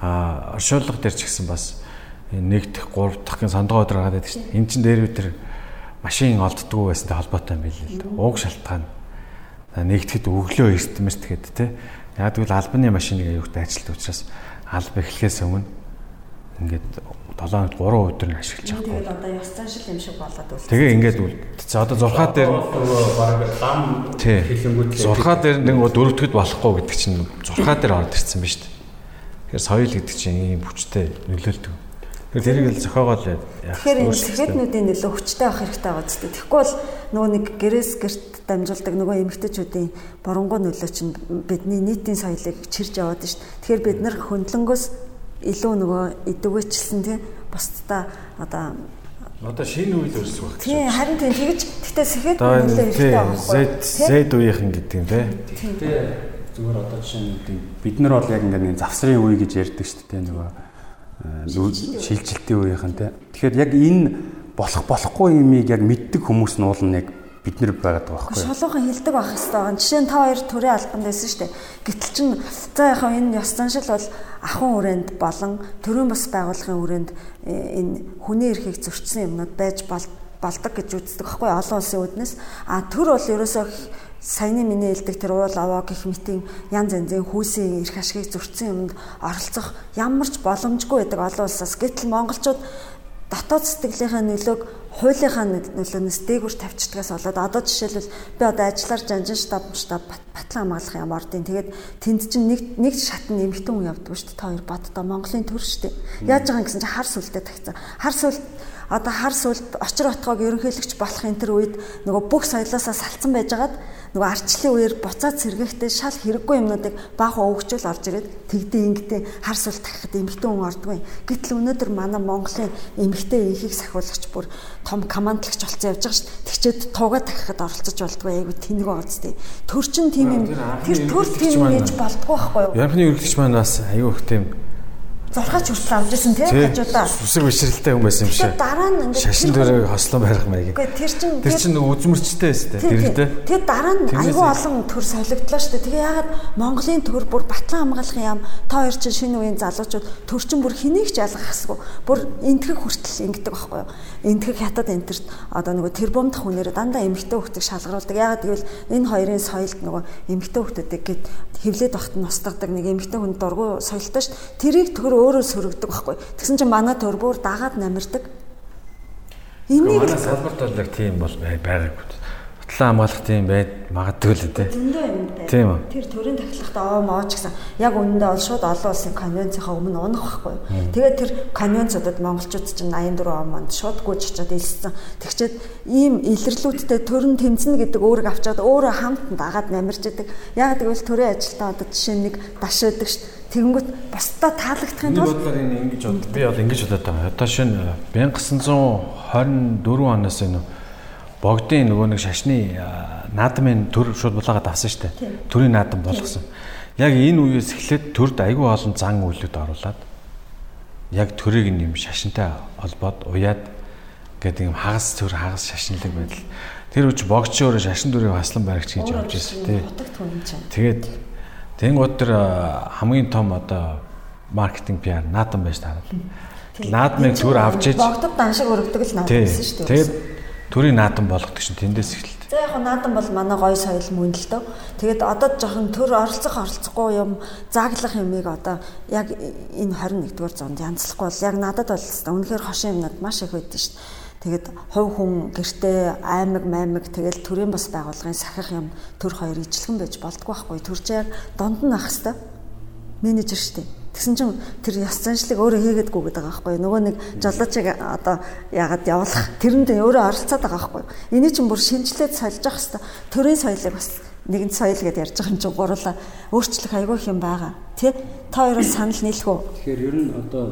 Аа оршуулга дээр ч гэсэн бас нэг дэх, гурав дахь сондгоо өдр гаргаад байдаг шүү дээ. Эн чинь дээр үтер машин олддгүй байсантай холбоотой юм билээ л дээ. Ууг шалтгаан нэгтгэхэд өглөө эртмэрт тэгэхэд те яг тэгвэл албаны машиныг аюултай ажилт учраас алба эхлэхээс өмнө ингээд 7 хоног 3 өдөр нь ашиглаж байгаа. Тэгээд одоо ёс заншил юм шиг болоод үл. Тэгээ ингээд үл. За одоо зурхаа дээр баг лам хэлэнгүүт зурхаа дээр нэг дөрөвдөд болохгүй гэдэг чинь зурхаа дээр орж ирсэн биз дээ. Тэгэхээр соёл гэдэг чинь ийм хүчтэй нөлөөлдөг. Тэгэхээр тэрийг л зохиогоол яах. Тэгэхээр энэ сэхэтнүүдийн нөлөө хүчтэй авах хэрэгтэй байгаа ч тэгэхгүй бол нөгөө нэг гэрээс гэрт дамжуулдаг нөгөө эмэгтэйчүүдийн боронгоо нөлөө чинь бидний нийтийн соёлыг чирж яваад шүү дээ. Тэгэхээр бид нар хөндлөнгөөс илүү нөгөө идэвхжсэн тийм бусдаа одоо Одоо шинэ үйл өрсөх байх гэж. Тийм харин тийм тэгэж гэтээ сэхэд нөлөө хэрэгтэй байхгүй. Z үеийнхэн гэдэг юм тийм. Гэтээ зүгээр одоо жишээ нь бид нар бол яг ингээд нэг завсрын үе гэж ярьдаг шүү дээ нөгөө шилжилтийн үеийнхэн те. Тэгэхээр яг энэ болох болохгүй юмыг яг мэддэг хүмүүс нь уул нь яг бид нар байгаад байгаа байхгүй. Шолоохон хилдэг байх хэрэгтэй байгаа. Жишээ нь та хоёр төрийн албанд байсан шүү дээ. Гэтэл чин за яхаа энэ ёс заншил бол ахын хүрээнд болон төрийн бас байгууллагын хүрээнд э, энэ хүний эрхийг зөрчсөн юмнууд байж болдог гэж үздэг байхгүй олон улсын үднэс. А төр бол ерөөсөө саяны миний хэлдэг тэр уул аваа гэх мэтийн янз янзын хүүсийн эрх ашигыг зөрчсөн юмд оролцох ямар ч боломжгүй байдаг олон улсаас гэтэл монголчууд дотоод сэтгэлийнхээ нөлөөг хуулийнхаа нөлөөнөөс дээгүүр тавьчихдгаас болоод одоо жишээлбэл би одоо ажиллаар жанжин штаб штаб батлан хамгаалах юм ордын тэгээд тэнд чинь нэг нэг шатн нэмэгдэн хүн явдаг шүү дээ та хоёр боддоо Монголын төр шүү дээ яаж байгаа юм гэсэн чинь хар сүлдээ тагцсан. Хар сүл одоо хар сүлд очир отгоог ерөнхийлөгч болох энэ төр үед нөгөө бүх соёлоосаа салцсан байжгаад нөгөө арчлын үеэр буцаад сэргээхдээ шал хэрэггүй юмнуудыг баахан өвгчүүл орж ирээд тэгдэ ингэдэ хар сүлд тахад эмхтэн хүн ордгүй. Гэтэл өнөөдөр манай Монголын эмхтэн инхийг сахиулагч бүр том командлагч болсон явж байгаа шүү дээ. Тэгчээд туугаа тахихад оролцож болдгоо айгу тэнэг байгааз тээ. Төр чин тийм юм тэр төр тийм гэж болдгоо байхгүй юу? Ярхны ерөнхийлөгч маань бас айгу их тийм зурхаач хүртэл авч ирсэн тийм хажуудаа. Үсэг бишрэлтэй хүн байсан юм шиг. Дараа нь ингээд шашин дөрөв хослон барих маяг. Гэхдээ тэр чин тэр чин үзмэрчтэй байсан тийм тэр тэр дараа нь аюу олон төр солигдлоо шүү дээ. Тэгээ яагаад Монголын төр бүр батлан хамгаалахын яам та хоёр чин шинэ үеийн залуучууд төр чин бүр хэнийг ч ялгах хэсгүй. Бүр энтгэх хүртэл ингэдэг байхгүй юу? Энтгэх хятад энтерт одоо нөгөө тэр бомдох хүнээр дандаа эмгтээ хөлтөг шалгаруулдаг. Яагаад гэвэл энэ хоёрын соёлд нөгөө эмгтээ хөлтөдөг гэд хевлээд багт нь устгадаг нэг эмгтээ хүн дургу соёлтой шүү. Тэрийг төр өөрөө сөрөгдөг байхгүй. Тэгсэн чинь манай төр бүр дагаад намирдаг. Энийг салбарт бол яг тийм бол байгаагүй. Батлан хамгаалах тийм байд магадгүй л дээ. Зөндөө юм дээ. Тийм үү. Тэр төрийн тахилгахта оо мооч гэсэн яг үнэндээ бол шууд олон улсын конвенцийнхаа өмнө унах байхгүй. Тэгээд тэр конвенцуудад монголчууд чинь 84 он монд шууд гүйж очиод илссэн. Тэгчээд ийм илэрлүүдтэй төрн тэмцэнэ гэдэг өөрийг авчаад өөрөө хамт дагаад намирч идэг. Яг гэвэл төрийн ажилтаа одоо жишээ нэг дашаадаг шүү дээ Тэгэнгүүт бусдаа таалагдахын тулд бодлоор энэ ингэж бод би бол ингэж бодоод байгаа. Одоо шинэ 1924 оноос энэ богдын нөгөө нэг шашны наадмын төр шууд булаагаад авсан шүү дээ. Төрийн наадам болгосон. Яг энэ үеэс эхлээд төрд айгүй олон зан үйлүүд оруулаад яг төрийг юм шашинтай холбоод уяад гэдэг юм хагас төр хагас шашинлаг байдал. Тэр үуч богч өөрөө шашин дүрийг хаслан баригч гэж явж байсан тий. Тэгээд Тэнгууд тэр хамгийн том одоо маркетинг пиар наадам байж таарал. Наадмыг түр авч иж богдод дан шиг өргөдөг л наадам байсан шүү дээ. Тэгээд төрийн наадам болгодог шин тэндээс эхэлт. За яг наадам бол манай гой соёл мөн л дөө. Тэгээд одоо жоохон төр оролцох оролцохгүй юм зааглах юмыг одоо яг энэ 21-р зуунд янзлахгүй бол яг надад бол үнэхээр хошин юмнууд маш их байдсан шүү дээ Тэгээд хувь хүн гэртээ аймаг маймаг тэгэл төрийн бас байгууллагын сахих юм төр хоёр ижилхэн байж болдгоо байхгүй. Төржээр донд нь ах хэвээр менежер штэ. Тэгсэн чинь тэр яс заншлыг өөрөө хийгээдгүй гэдэг байгаа байхгүй. Нөгөө нэг жолоочиг одоо яагаад явуулах тэрэнд өөрөө оролцоод байгаа байхгүй. Эний чинь бүр шинжилээд сольж явах хэвээр төрийн соёлыг бас нэгэн соёл гэдээ ярьж байгаа юм чинь гурлаа өөрчлөх айгүй юм байгаа. Тэ? Та хоёроос санал нийлэх үү? Тэгэхээр ер нь одоо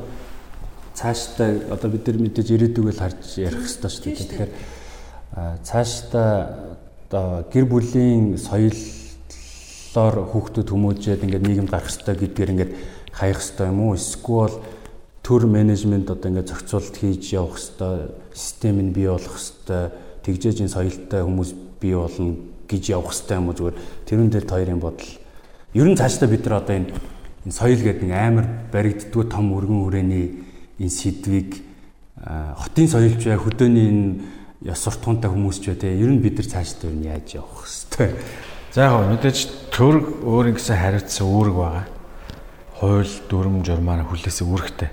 цаашдаа одоо бид нар мэдээж ирээдүгөө харж ярих хэрэгтэй шүү дээ. Тэгэхээр цаашдаа одоо гэр бүлийн соёлоор хүүхдүүд хүмүүжээд ингээд нийгэм гарах хэрэгтэй гэдгээр ингээд хаях хэрэгтэй юм уу? Эсвэл төр менежмент одоо ингээд зохицуулт хийж явах хэрэгтэй, систем нь бий болох хэрэгтэй, тэгжээж энэ соёлтой хүмүүс бий болно гэж явах хэрэгтэй юм уу зүгээр тэрэн дээр хоёрын бодол. Ер нь цаашдаа бид нар одоо энэ соёл гэдэг амар баригддгүй том өргөн хүрээний энэ сэдвийг хотын соёлч бай хөдөөний энэ ёс суртахуунтай хүмүүс ч бай те ер нь бид нар цаашдаа юу яаж явах хэвтэй. За яг мэдээж төрөг өөр ингэсэн хариуцсан үүрэг байгаа. Хууль дүрм журмаар хүлээсэн үүрэгтэй.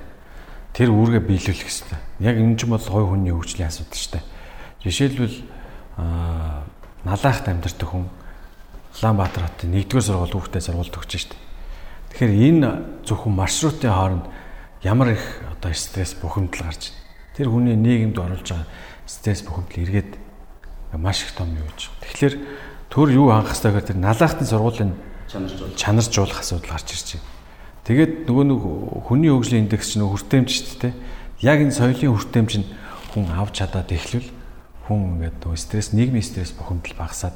Тэр үүргээ биелүүлэх хэвтэй. Яг энэ ч бол хой хүний хөгжлийн асуудал шүү дээ. Жишээлбэл аа налаахт амьдардаг хүн Улаанбаатар хотын 1-р сургууль хүүхдээ сургуульд өгч штэ. Тэгэхээр энэ зөвхөн маршрутын хооронд ямар их одоо стресс бухимдал гарч байна. Тэр хүний нийгэмд оруулж байгаа стресс бухимдал эргээд маш их том юу гэж. Тэгэхээр төр юу хэрэгтэй гэхээр тэр налаахтын сургуулийн чанаржуулах асуудал гарч ирж байна. Тэгээд нөгөө нэг хүний хөгжлийн индекс чинь хүртээмж шүү дээ. Яг энэ соёлын хүртээмж нь хүн авч чадаад эхлвэл хүн ингээд нөгөө стресс нийгмийн стресс бухимдал багасаад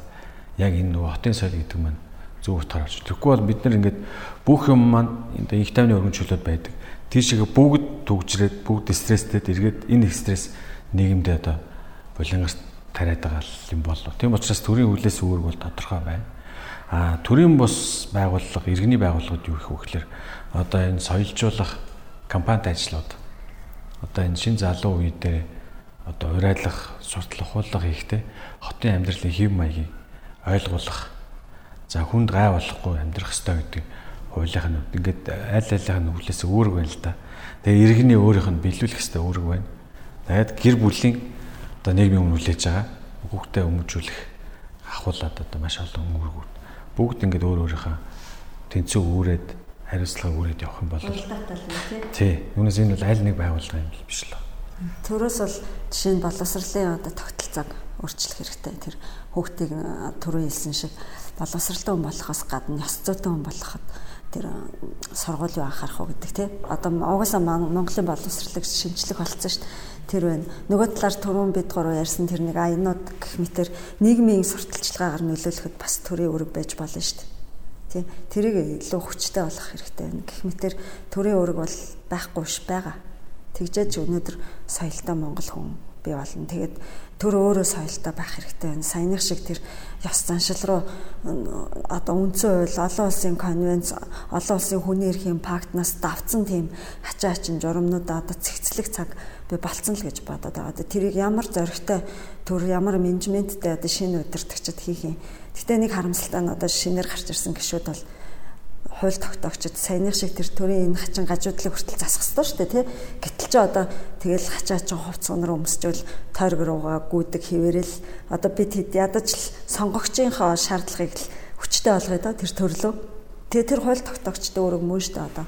яг энэ нөгөө хотын соёл гэдэг маань зөв утгаар орж. Тэгэхгүй бол бид нар ингээд бүх юм маань энэ их тайвны өргөнчлөлөд байдаг тийшээ бүгд төгжрээд бүгд стресстэд эргээд энэ их стресс нийгэмдээ одоо булангарт тариад байгаа юм болов. Тийм учраас төрийн хүлээс үүрэг бол тодорхой байна. А төрийн бус байгууллага, иргэний байгууллагууд юу их вэ гэхээр одоо энэ соёлжуулах компанид ажлууд одоо энэ шин залуу үедээ одоо урайлах, суртлах, хуулах хийхдээ хотын амьдралын хэв маягийг ойлгуулах. За хүнд гай болохгүй амьдрах ёстой гэдэг хуулийнх нь ингээд аль алийнх нь хүлээс үүрэг байна л да. Тэгээ иргэний өөрийнх нь биелүүлэх хэрэгтэй үүрэг байна. Тэгээд гэр бүлийн одоо нийгмийн өмнө хүлээж байгаа хүүхдээ өмжүүлэх ахуулаад одоо маш олон үүргүүд бүгд ингээд өөр өөрийнхөө тэнцүү үүрээд хариуцлага үүрээд явах юм бол тий. Юунаас энэ бол аль нэг байгууллага юм биш л. Төрөөс бол жишээ нь боловсролын одоо тогтолцоог өөрчлөх хэрэгтэй. Тэр хүүхдийг түрүү хэлсэн шиг боловсралтай хүн болохоос гадна ёс зүйтэй хүн болоход тэр сургууль юу анхаарах уу гэдэг тий. Одоо угаасаа Монголын боловсролыг шинжлэх болсон шүү дээ. Тэр байна. Нөгөө талаар түрүүн бид гурав ярьсан тэр нэг аянууд гэх мэтэр нийгмийн сурталчилгаагаар нөлөөлөхөд бас төрийн үүрэг байж болно шүү дээ. Тий. Тэрийг илүү хүчтэй болох хэрэгтэй байна. Гэх мэтэр төрийн үүрэг бол байхгүй ш байгаа. Тэгжээж өнөөдөр соёлтой монгол хүн бий болно. Тэгээд төр өөрөө соёлтой байх хэрэгтэй байна. Саяных шиг тэр ёс заншил руу одоо үндсэн хууль, олон улсын конвенц, олон улсын хүний эрхийн пактнаас давцсан тийм хачаа хачин журамнуудаа одоо цэгцлэх цаг би болцсон л гэж бодоод байгаа. Тэрийг ямар зоригтой төр ямар менежменттэй одоо шинэ удирдахчид хийх юм. Гэтэ нэг харамсалтай нь одоо шинээр гарч ирсэн гişүүд бол хууль тогтоогчд саяных шиг тэр төрийн энэ хачин гажуудлыг хүртэл засах ёстой шүү дээ тий. Гэтэл ч одоо тэгэл хачаа чин хувцсан руу өмсчвэл тойрог руугаа гүдэг хിവэрэл одоо бид хэд ядаж л сонгогчийнхоо шаардлагыг л хүчтэй болгоё да тэр төрлөө. Тэгээ тэр хууль тогтоогчд өөрөө мөн шүү дээ одоо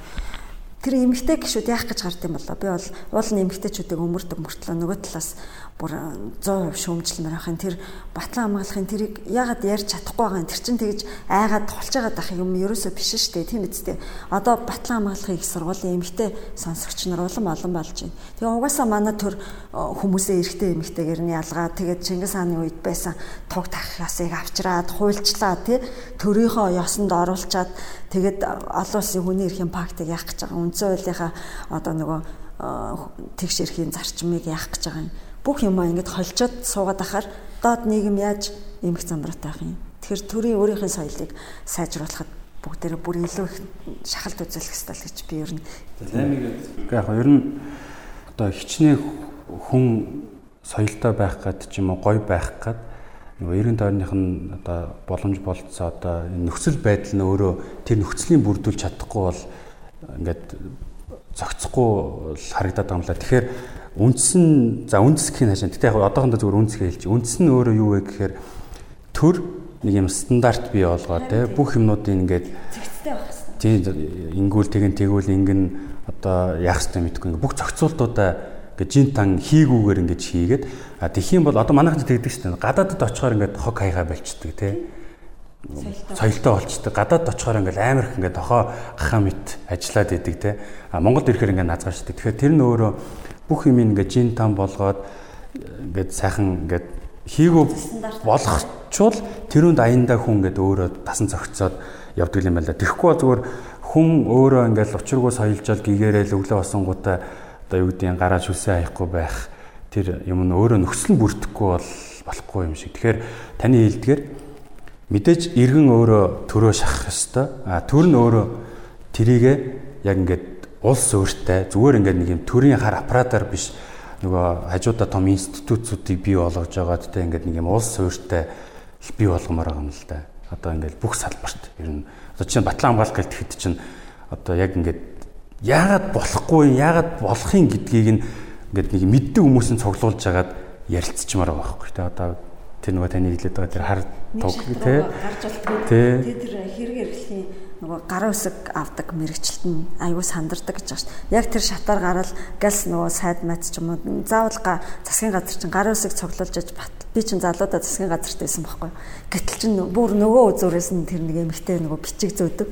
тэр эмгтэй гişүүд яах гэж гард юм болоо. Би бол уул нэмгтэйчүүдийг өмөрдөг мөртлөө нөгөө талаас бүр 100% шүүмжлэмээр ахын тэр батлан хамгаалахын тэрийг яагаад ярьж чадахгүй байгаа юм? Тэр чин тэгж айгаад тулж байгаа дах юм ерөөсөө биш шүү дээ. Тийм үсттэй одоо батлан хамгаалахын их сургуулийн эмгтэй сонсогч нар улам олон болж байна. Тэгээ угаасаа манай төр хүмүүсээ эрэгтэй эмгтэйгээр нь ялгаа. Тэгээд Чингис хааны үед байсан туг тах ясыг авчраад хуульчлаа тий төрийнхөө ёсонд оруулчаад тэгээд олон улсын хүний эрхийн пактыг яах гэж байгаа үндсэн хуулийнхаа одоо нөгөө тэгш эрхийн зарчмыг яах гэж байгаа юм бүх юмаа ингэж холжоод суугаад ахаар доод нийгэм яаж эмх замбартай байх юм. Тэгэхээр төрийн өөрийнхөө соёлыг сайжруулахад бүгдээрээ бүр илүү их шахалт үзүүлэх хэрэгтэй л гэж би ер нь. Лаймиг яг ер нь одоо хичнээн хүн соёлтой байх гад ч юм уу гоё байх гад нөгөө эргэн тойрных нь одоо боломж болцоо одоо нөхцөл байдал нь өөрөө тэр нөхцөлийн бүрдүүлж чадахгүй бол ингээд зохицохгүй харагдаад байгаа юм лаа. Тэгэхээр үндсэн за үндэс гэх нь хашаа. Гэтэ яг одоохондоо зүгээр үндэс хэлж. Үндэс нь өөрөө юу вэ гэхээр төр нэг юм стандарт бий болгоо те бүх юмнуудыг ингээд зэгцтэй байх хэрэгтэй. Тийм ингүүл тэгэн тэгвэл ингэн одоо яах хэрэгтэй мэдгүй ингээд бүх зохицуултуудаа ингээд жин тан хийгүүгээр ингээд хийгээд а тэгхийн бол одоо манайхан тэгдэг шүү дээ. Гадаадд очихоор ингээд хог хаягаа болчдөг те соёлтой болчтой. Гадаад очихоор ингээл амар их ингээд тохоо гахаа мэт ажиллаад идэг те. А Монголд ирэхээр ингээд назгаашдаг. Тэгэхээр тэр нь өөрөө бүх юм ингээд жин там болгоод ингээд сайхан ингээд хийгөө болгочвол тэрүүнд аяндаа хүн ингээд өөрөө тасан зөгцөөд явдаг юм байна. Тэгэхгүй бол зүгээр хүн өөрөө ингээд учиргүй соёлжол гэгээрэл өглөө босонгуудаа одоо юу гэдгийг гараа шүсээ хаяхгүй байх тэр юм нь өөрөө нөхцөл нь бүрдэхгүй бол болохгүй юм шиг. Тэгэхээр таны хэлдгээр мэдээж иргэн өөрөө төрөө шахах ёстой. А төр нь өөрөө трийгээ яг ингээд улс өөртөө зүгээр ингээд нэг юм төрийн хар аппаратаар биш нөгөө хажуудаа том институтуудыг бий болгож байгаад тэ ингээд нэг юм улс өөртөө бий болгомоор байгаа юм л да. Одоо ингээд бүх салбарт ер нь одоо чинь батлан хамгаалах гэлтэхэд чинь одоо яг ингээд яагаад болохгүй яагаад болохын гэдгийг нь ингээд нэг мэддэг хүмүүс нь цуглуулж хагаад ярилцчмаар байгаа байхгүй тэ. Одоо тэр нөгөө таны хэлээд байгаа тэр хар туг тий гарч болтгоо тий тэр хэрэг эрхлэхийн нөгөө гарын үсэг авдаг мэрэгчлэлт нь аюу сандардаг гэж байна шүү дээ. Яг тэр шатаар гараад галс нөгөө сайд мэт ч юм уу заавал засгийн газар чинь гарын үсэг цуглуулж аж бат. Би чинь залуудаа засгийн газарт байсан байхгүй. Гэтэл чинь бүр нөгөө үзүүрээс нь тэр нэг эмхтэй нөгөө бичиг зөөдөг.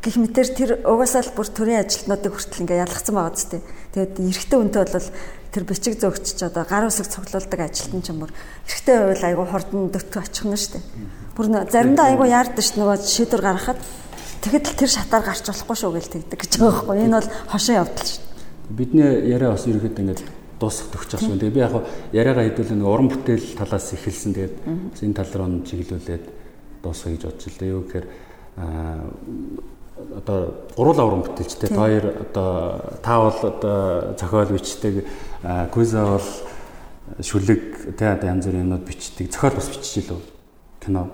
Гэх мэтэр тэр угаасаа л бүр төрийн ажилтнуудыг хүртэл ингээ ялгцсан байгаа зү. Тэгээд эрэгтэй үнтэй бол тэр бичиг зөөгч ч одоо гар үсэг цуглуулдаг ажилтан ч юм уу эрэгтэй байвал айгу хурдан дөтгө очих нь шүү дээ. Бүр заримдаа айгу яардаг ш нөгөө шийдвэр гаргахад Тэгэхэд тэр шатаар гарч болохгүй шүү гэж тэгдэг гэж байгаа байхгүй. Энэ бол хошин явдал шүү. Бидний яриа бас ерөөд ингээд дуусах төгч ах шүү. Тэгээ би яг яриагаа хэдүүлээ нэг уран бүтээл талаас эхэлсэн. Тэгээд энэ тал руу чиглүүлээд дуусгая гэж бодчих л дээ. Юу гэхээр аа одоо гуруула уран бүтээлчтэй хоёр одоо таавал одоо зохиол бичдэг куза бол шүлэг тэ янз бүрийн юмнууд бичдэг зохиол бас бичиж илүү кино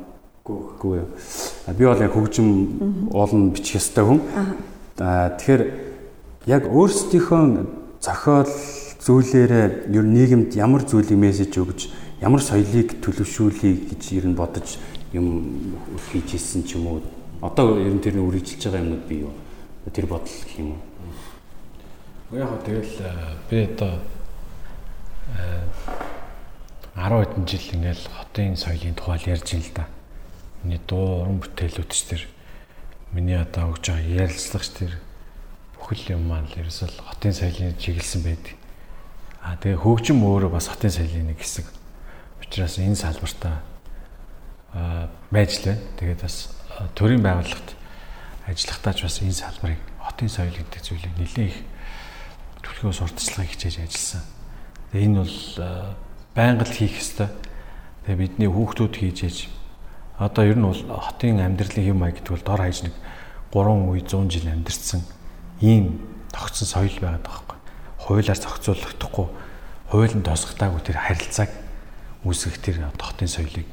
Үгүй юу. Би бол яг хөгжим уулна бичих ёстой хүн. Аа тэгэхээр яг өөрсдийнхөө зохиол зүйлээрээ ер нийгэмд ямар зүйлийг мессеж өгж, ямар соёлыг төлөвшүүлэе гэж ер нь бодож юм хийж исэн ч юм уу. Одоо ер нь тэрний үргэлжилж байгаа юмнууд бий юу? Тэр бодол гэх юм уу? Яг тэгэл би одоо 10 хэдэн жил ингээл хотын соёлын тухай ярьж ин л да. Миний дуу уран бүтээлүүдч тэр миний одоо өгж байгаа ярилцлагч тэр бүхэл юм маань ерөөсөл хотын соёлын чиглэсэн байдаг. А тэгээ хөгжим өөрөө бас хотын соёлын нэг хэсэг. Учираас энэ салбартаа байж лээ. Тэгээд бас төрийн байгууллагт ажиллахдаа ч бас энэ салбарыг хотын соёл гэдэг зүйлийг нэлээд их төлхөө сурталчилгаа хичээж ажилласан. Тэгээ энэ бол байнга л хийх ёстой. Тэгээ бидний хүүхдүүд хийж ээж одоо ер нь бол хотын амьдралын хэм маяг гэдэг бол дор хаяж нэг 3 үе 100 жил амьдэрсэн ийм тогтсон соёл байгаад байгаа байхгүй. Хуулиар зохицуулагдахгүй, хуулийн тосготаагүй тэр харилцааг үүсгэх тэр хотын соёлыг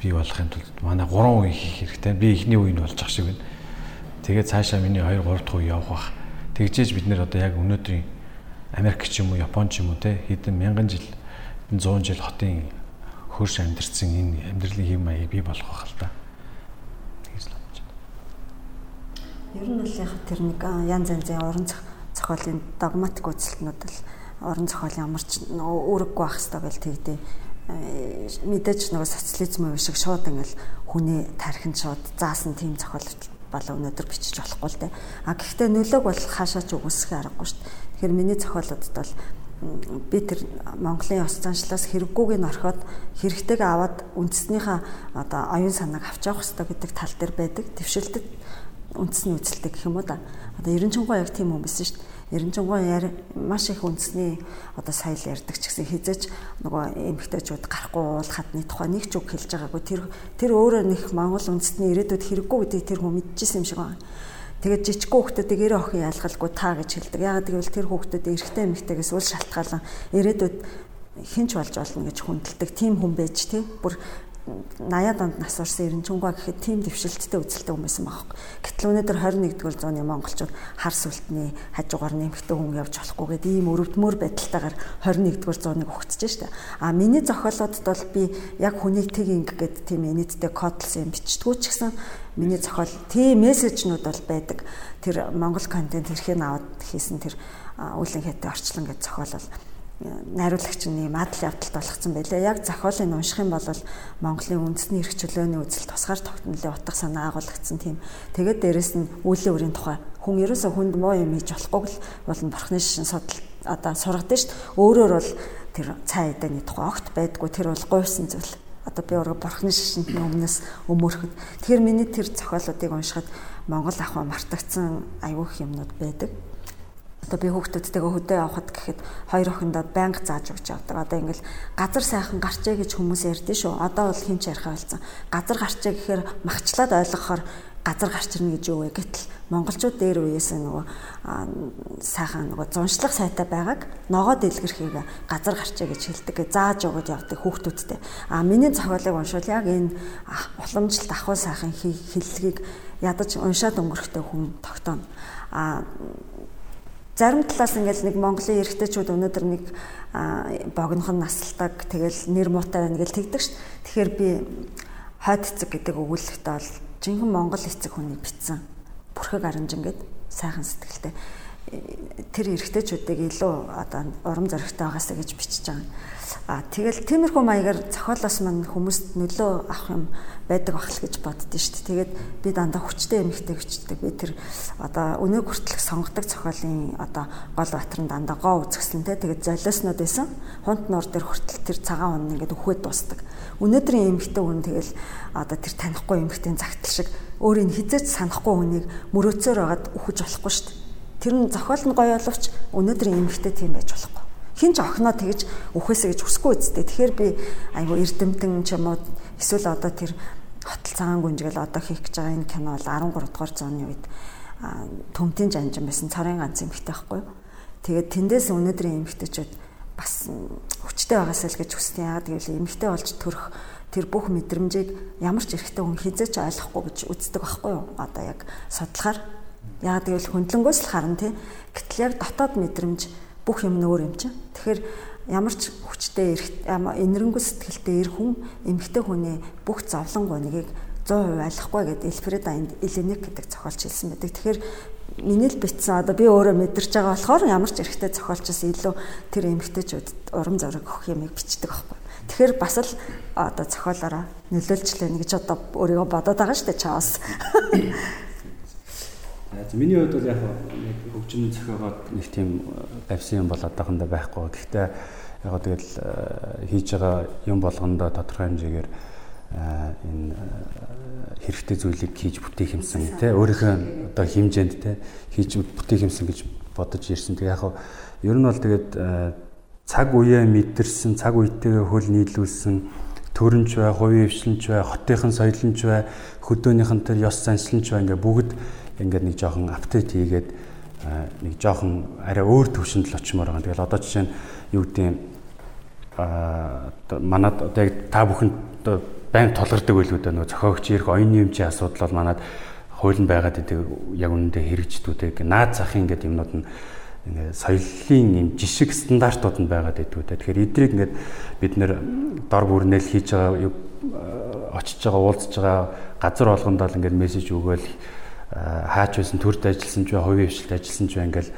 бий болгохын тулд манай 3 үе хийх хэрэгтэй. Би эхний үе нь болж ах шиг байна. Тэгээд цаашаа миний 2 3 дахь үе явах бах. Тэгжээж бид нэр одоо яг өнөөдрийн Америк ч юм уу, Япон ч юм уу те хэдэн мянган жил 100 жил хотын хөрш амьдэрсэн энэ амьдралын хэм маяг бий болох байх л та. Тэгж л бодож байна. Ер нь бол яг тэр нэг янз янзын уран зохиолын догматик үзэлтнүүд л орон зохиол ямар ч үүрэггүй байх хэрэгтэй гэж тэгдэ мэдээж нөгөө социализм үе шиг шууд ингээл хүний тархинд шууд заасан тийм зохиол болоо өнөөдөр бичиж болохгүй л дээ. А гэхдээ нөлөөг бол хаашаа ч үгүйсэх аргагүй шүү дээ. Тэгэхээр миний зохиолуудад бол би тэр Монголын ёс заншлаас хэрэггүйг нь орхиод хэрэгтэйг аваад үндэснийхээ одоо оюун санааг авч явах хэрэгтэй гэдэг тал дээр байдаг. Твшилтэд үндэсний үзэлтэй гэх юм уу да. Одоо Эренчингой яг тийм хүн байсан шүү дээ. Эренчингой яар маш их үндэсний одоо соёл ярьдаг ч гэсэн хизээч нөгөө эмгтээчүүд гарахгүй уул хадны тухай нэг ч үг хэлж байгаагүй. Тэр тэр өөрөө нэг Монгол үндэстний ирээдүйд хэрэггүй гэдгийг тэр хүн мэдчихсэн юм шиг байна. Тэгээд жижиг хүүхдүүдийг эрэ охин ялгалгүй та гэж хэлдэг. Яагаад гэвэл тэр хүүхдүүд эрэгтэй эмэгтэйгээс үл шалтгаалan ирээдүйд хинч болж болно гэж хүндэлдэг. Тим хүн байж тий. Бүр 80-аад онд нас орсон эренчунгуй гэхэд тийм дэвшилттэй үзэлтэй хүн байсан юм. Гэтэл өнөөдөр 21-р зууны монголчууд хар сүлтний хажуугаар нэмэгтэй хүн явж болохгүй гэдэг ийм өрөвдмөр байдалтайгаар 21-р зууныг өгцөж штэ. А миний зохиолуудад бол би яг хүнийг тэг инг гэдэг тийм энэттэй кодлсон юм бичтгүү ч гэсэн миний зохиол тийм мессежнүүд бол байдаг. Тэр Монгол контент хэрхэн аваад хийсэн тэр үүлэн хэтэ орчлон гэж зохиол бол найруулагч нь ийм адал явдалт болгоцсон байлаа. Яг зохиолыг унших юм бол Монголын үндэсний эрх чөлөөний үзэл тусгаар тогтнолын утга санаа агуулгдсан тийм. Тэгээд дээрэс нь үеийн үрийн тухай хүн ерөөсө хүнд муу юм хийж болохгүй л болно бурхны шин судал одоо сургадаг шүү дээ. Өөрөөр бол тэр цаа эдэний тухай огт байдгүй тэр бол гуйсан зүйл одоо би өөрөө бурхны шишинд өмнөөс өмөрөхөд тэгэхээр миний тэр зохиолуудыг уншихад Монгол ахуй мартагдсан аюух юмнууд байдаг. Одоо би хүүхдүүдтэйгээ хөдөө явахад гэхэд хоёр охиндоо байнга зааж өгч явдаг. Одоо ингээл газар сайхан гарчээ гэж хүмүүс ярьдэн шүү. Одоо бол хинч ярихаа болсон. Газар гарчээ гэхээр махчлаад ойлгохоор газар гарч ирнэ гэж юу вэ гэтэл монголчууд дээр үеэс нөгөө сайхан нөгөө зуншлах сайтай байгааг ногоо дэлгэрхийг газар гарчээ гэж хэлдэг. Зааж өгöd явдаг хүүхдүүдтэй. А миний зохиолыг уншвал яг энэ уламжлалт ахуй сайхан хэллэгийг ядаж уншаад өнгөрөхтэй хүн тогтооно. А зарим талаас ингээл нэг Монголын эрэгтэйчүүд өнөөдөр нэг богинохон насалдаг тэгэл нэр муутай байна гэж тэгдэг шүү. Тэгэхээр би хойд эцэг гэдэг өгүүлэлтээ бол жинхэнэ Монгол эцэг хүний бичсэн. Бүрхэг аранжин гэд сайхан сэтгэлтэй тэр эрэгтэйчүүдийг илүү одоо урам зоригтой байгаасаа гэж бичиж байгаа. А тэгэл тиймэрхүү маягаар зохиолоос мань хүмүүст нөлөө авах юм байдаг бахал гэж боддөө шүү дээ. Тэгээд би дандаа хүчтэй эмэгтэй хүчтэй би тэр одоо өнөө хүртэлх сонгодог зохиолын одоо гол батрын дандаа гоо те тэгээд золиоснууд байсан. Хунт нуур дээр хүртэл тэр цагаан хүн ингээд өхөөд дуустдаг. Өнөөдрийн эмэгтэй хүн тэгэл одоо тэр танихгүй эмэгтэйн загтал шиг өөрийг хизээч санахгүй хүнийг мөрөөцөөр байгаад үхэж болохгүй шүү дээ Тэр нь зохиол нь гоё боловч өнөөдрийн эмэгтэй тийм байж болохгүй. Хин ч охиноо тэгж үхээсэ гэж хүсэхгүй үсттэй. Тэгэхээр би айгу эрдэмтэн ч юм уу эсвэл одоо тэр хотол цагаан гүнжгэл одоо хийх гэж байгаа энэ кино бол 13 дугаар зууны үед төмтийн жанжин байсан царийн ганц эмэгтэй байхгүй юу. Тэгээд тэндээс өнөөдрийн эмэгтэйчүүд бас хүчтэй байгаасаа л гэж хүсдэг. Яагаад гэвэл эмэгтэй болж төрөх тэр бүх мэдрэмжийг ямар ч эрэгтэй хүн хизээч ойлгохгүй гэж үздэг байхгүй юу. Одоо яг судлахаар Яг тэгвэл хөндлөнгөөс л харна тий. Гэтэл яг дотоод мэдрэмж бүх юм нөөр юм чинь. Тэгэхээр ямар ч хүчтэй энэрнгүү сэтгэлтэй эр хүн эмгтэй хүний бүх зовлон гоныгийг 100% айлахгүй гэдэг Эльфреда Эленик гэдэг зохиолч хэлсэн байдаг. Тэгэхээр миний л битсэн одоо би өөрөө мэдэрч байгаа болохоор ямар ч эрэгтэй зохиолчос илүү тэр эмэгтэйчүүд урам зориг өгөх юмыг бичдэг байхгүй. Тэгэхээр бас л одоо зохиолоороо нөлөөлж лэнэ гэж одоо өөрийгөө бодоод байгаа шүү дээ чаос. За миний хувьд бол яг нэг хөгжим зохиогоод нэг тийм гавьсан юм бол одоохондоо байхгүй. Гэхдээ яг тэгэл хийж байгаа юм болгондоо тодорхой хэмжээгээр энэ хэрэгтэй зүйлийг хийж бүтээх юмсан тий өөрийнхөө одоо хэмжээнд тий хийж бүтээх юмсан гэж бодож ирсэн. Тэгээ яг ер нь бол тэгээд цаг үеэ мэдэрсэн, цаг үетэйгээ хөл нийлүүлсэн төрөнч бай, хувийн хвшилнч бай, хотынхын соёлонч бай, хөдөөнийхэн тэр ёс заншланч бай ингээ бүгд ингээд нэг жоохон апдейт хийгээд нэг жоохон арай өөр төвшөнд л очимоор байгаа. Тэгэл одоо жишээ нь юу гэдэг а манад одоо яг та бүхэн одоо байн толгордог байлгүй да нөгөө зохиогч ирэх оюуны юмчийн асуудал бол манад хуулийн байгаад идэг яг үнэндээ хэрэгждүүтэй наад захын ингээд юмнууд нь ингээ соёлын юм жишг стандартууд нь байгаад идэг үү. Тэгэхээр эдрийг ингээд бид нэр дор бүрнээл хийж байгаа очиж байгаа уулзж байгаа газар болгонд л ингээд мессеж өгөөл хаач байсан төрд ажилласан ч бай, хувийн хвшилт ажилласан ч бай ингээл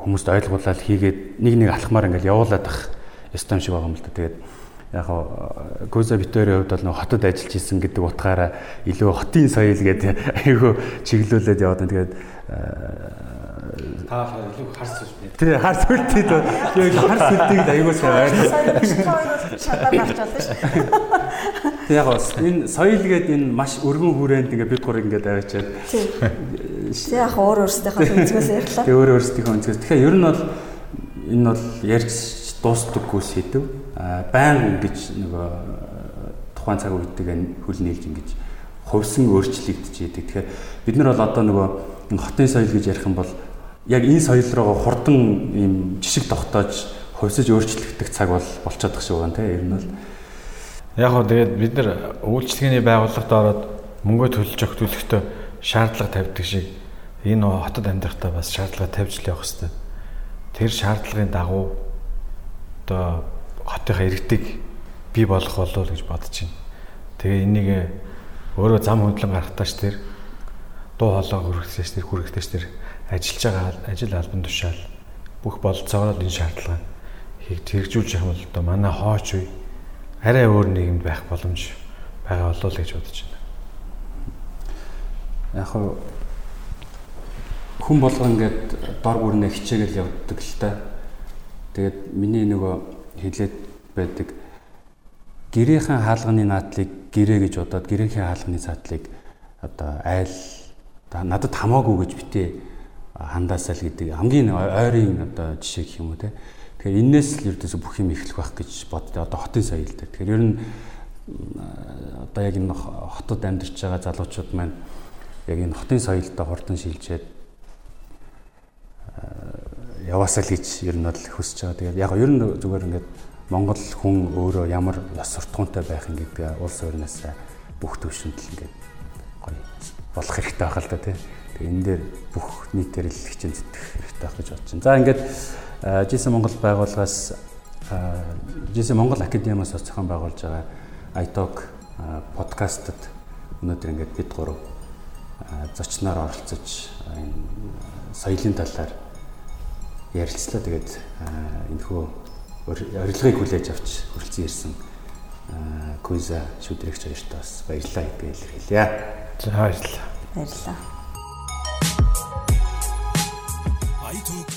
хүмүүст ойлгуулаад хийгээд нэг нэг алхмаар ингээл явуулаад ах юм шиг байгаа юм л да. Тэгээд яг Гоза Виторийн хувьд бол нэг хотод ажиллаж исэн гэдэг утгаараа илүү хотын соёл гэдэг айгүй чиглүүлээд яваад байна. Тэгээд та илүү харс үлдээ. Тий, харс үлдээд яг харс үлдээд айгүй сайн ойлгоо. Шатаар гарч болно шүү. Тэг яг энэ соёл гэдэг энэ маш өргөн хүрээнд ингээ бид гур ингээ аваачаад. Тэг яг өөр өөрсдийнхөө өнцгөөс ярьлаа. Тэг өөр өөрсдийнхөө өнцгөөс. Тэгэхээр ер нь бол энэ бол ярьж дуустдаггүй сэдв. А баян гэж нөгөө тухайн цаг үеийг хөл нийлж ингэж хувьсан өөрчлөгдөж идэг. Тэгэхээр бид нар бол одоо нөгөө хотын соёл гэж ярих юм бол яг энэ соёл руу хурдан ийм жишг тогтоож хувьсаж өөрчлөгдөх цаг бол болчиход байгаа шүү гэн тэ ер нь бол яг хөө тэгээд бид нар үйлчлэгээний байгууллагад ороод мөнгө төлж өгөх төлөхтөө шаардлага тавьдаг шиг энэ хотод амьдрахтаа бас шаардлага тавьж л явах хэрэгтэй. Тэр шаардлагын дагуу одоо хотынхаа иргэдэг бий болох болов гэж бодож байна. Тэгээ энийг өөрөө зам хөндлөн гаргахтаач тэр дуу хоолой хүргэхтэйч тэр хүргэхтэйч тэр ажиллаж байгаа ажил албан тушаал бүх бололцоогоор энэ шаардлага хэрэгжүүлж явах бол одоо манай хооч үе арай өөр нийгэмд байх боломж байгаа болов гэж бодож байна. Яг хүн болгоо ингээд дор бүрнээ хичээгээл явдаг л та. Тэгээд миний нөгөө хэлээд байдаг гэрийнхэн хаалганы наадлыг гэрээ гэж бодоод гэрийнхээ хаалганы цаадлыг одоо айл надад хамаагүй гэж битээ хандаасаа л гэдэг хамгийн ойрын одоо жишээ гэх юм уу те. Тэгэхээр энээс л ердөөсө бүх юм эхлэх байх гэж боддоо одоо хотын соёл дээр. Тэгэхээр ер нь одоо яг энэ хотод амьдарч байгаа залуучууд маань яг энэ хотын соёлтой хурдан шилжээд яваасаа л гэж ер нь бол хүсэж байгаа. Тэгээд яг ер нь зүгээр ингээд Монгол хүн өөрөө ямар ёс суртахуунтай байх гэдгээ улс орноос бүх төвшөнд л ингээд гоё болох хэрэгтэй байх л да тий. Тэгээд энэ дээр бүх нийтээр л хичээн зүтгэх хэрэгтэй байх гэж бодож байна. За ингээд Жисэн Монгол байгууллагаас Жисэн Монгол академиас зохион байгуулж байгаа iTalk подкастт өнөөдөр ингээд бид гурав зочноор оролцож энэ соёлын талаар ярилцлаа. Тэгээд энэхүү орилгыг хүлээж авч хүрэлцэн ирсэн Куза шүдрэгч хоёрт бас баярлалаа гэдгийг илэрхийлье. За баярлалаа. Баярлалаа. I took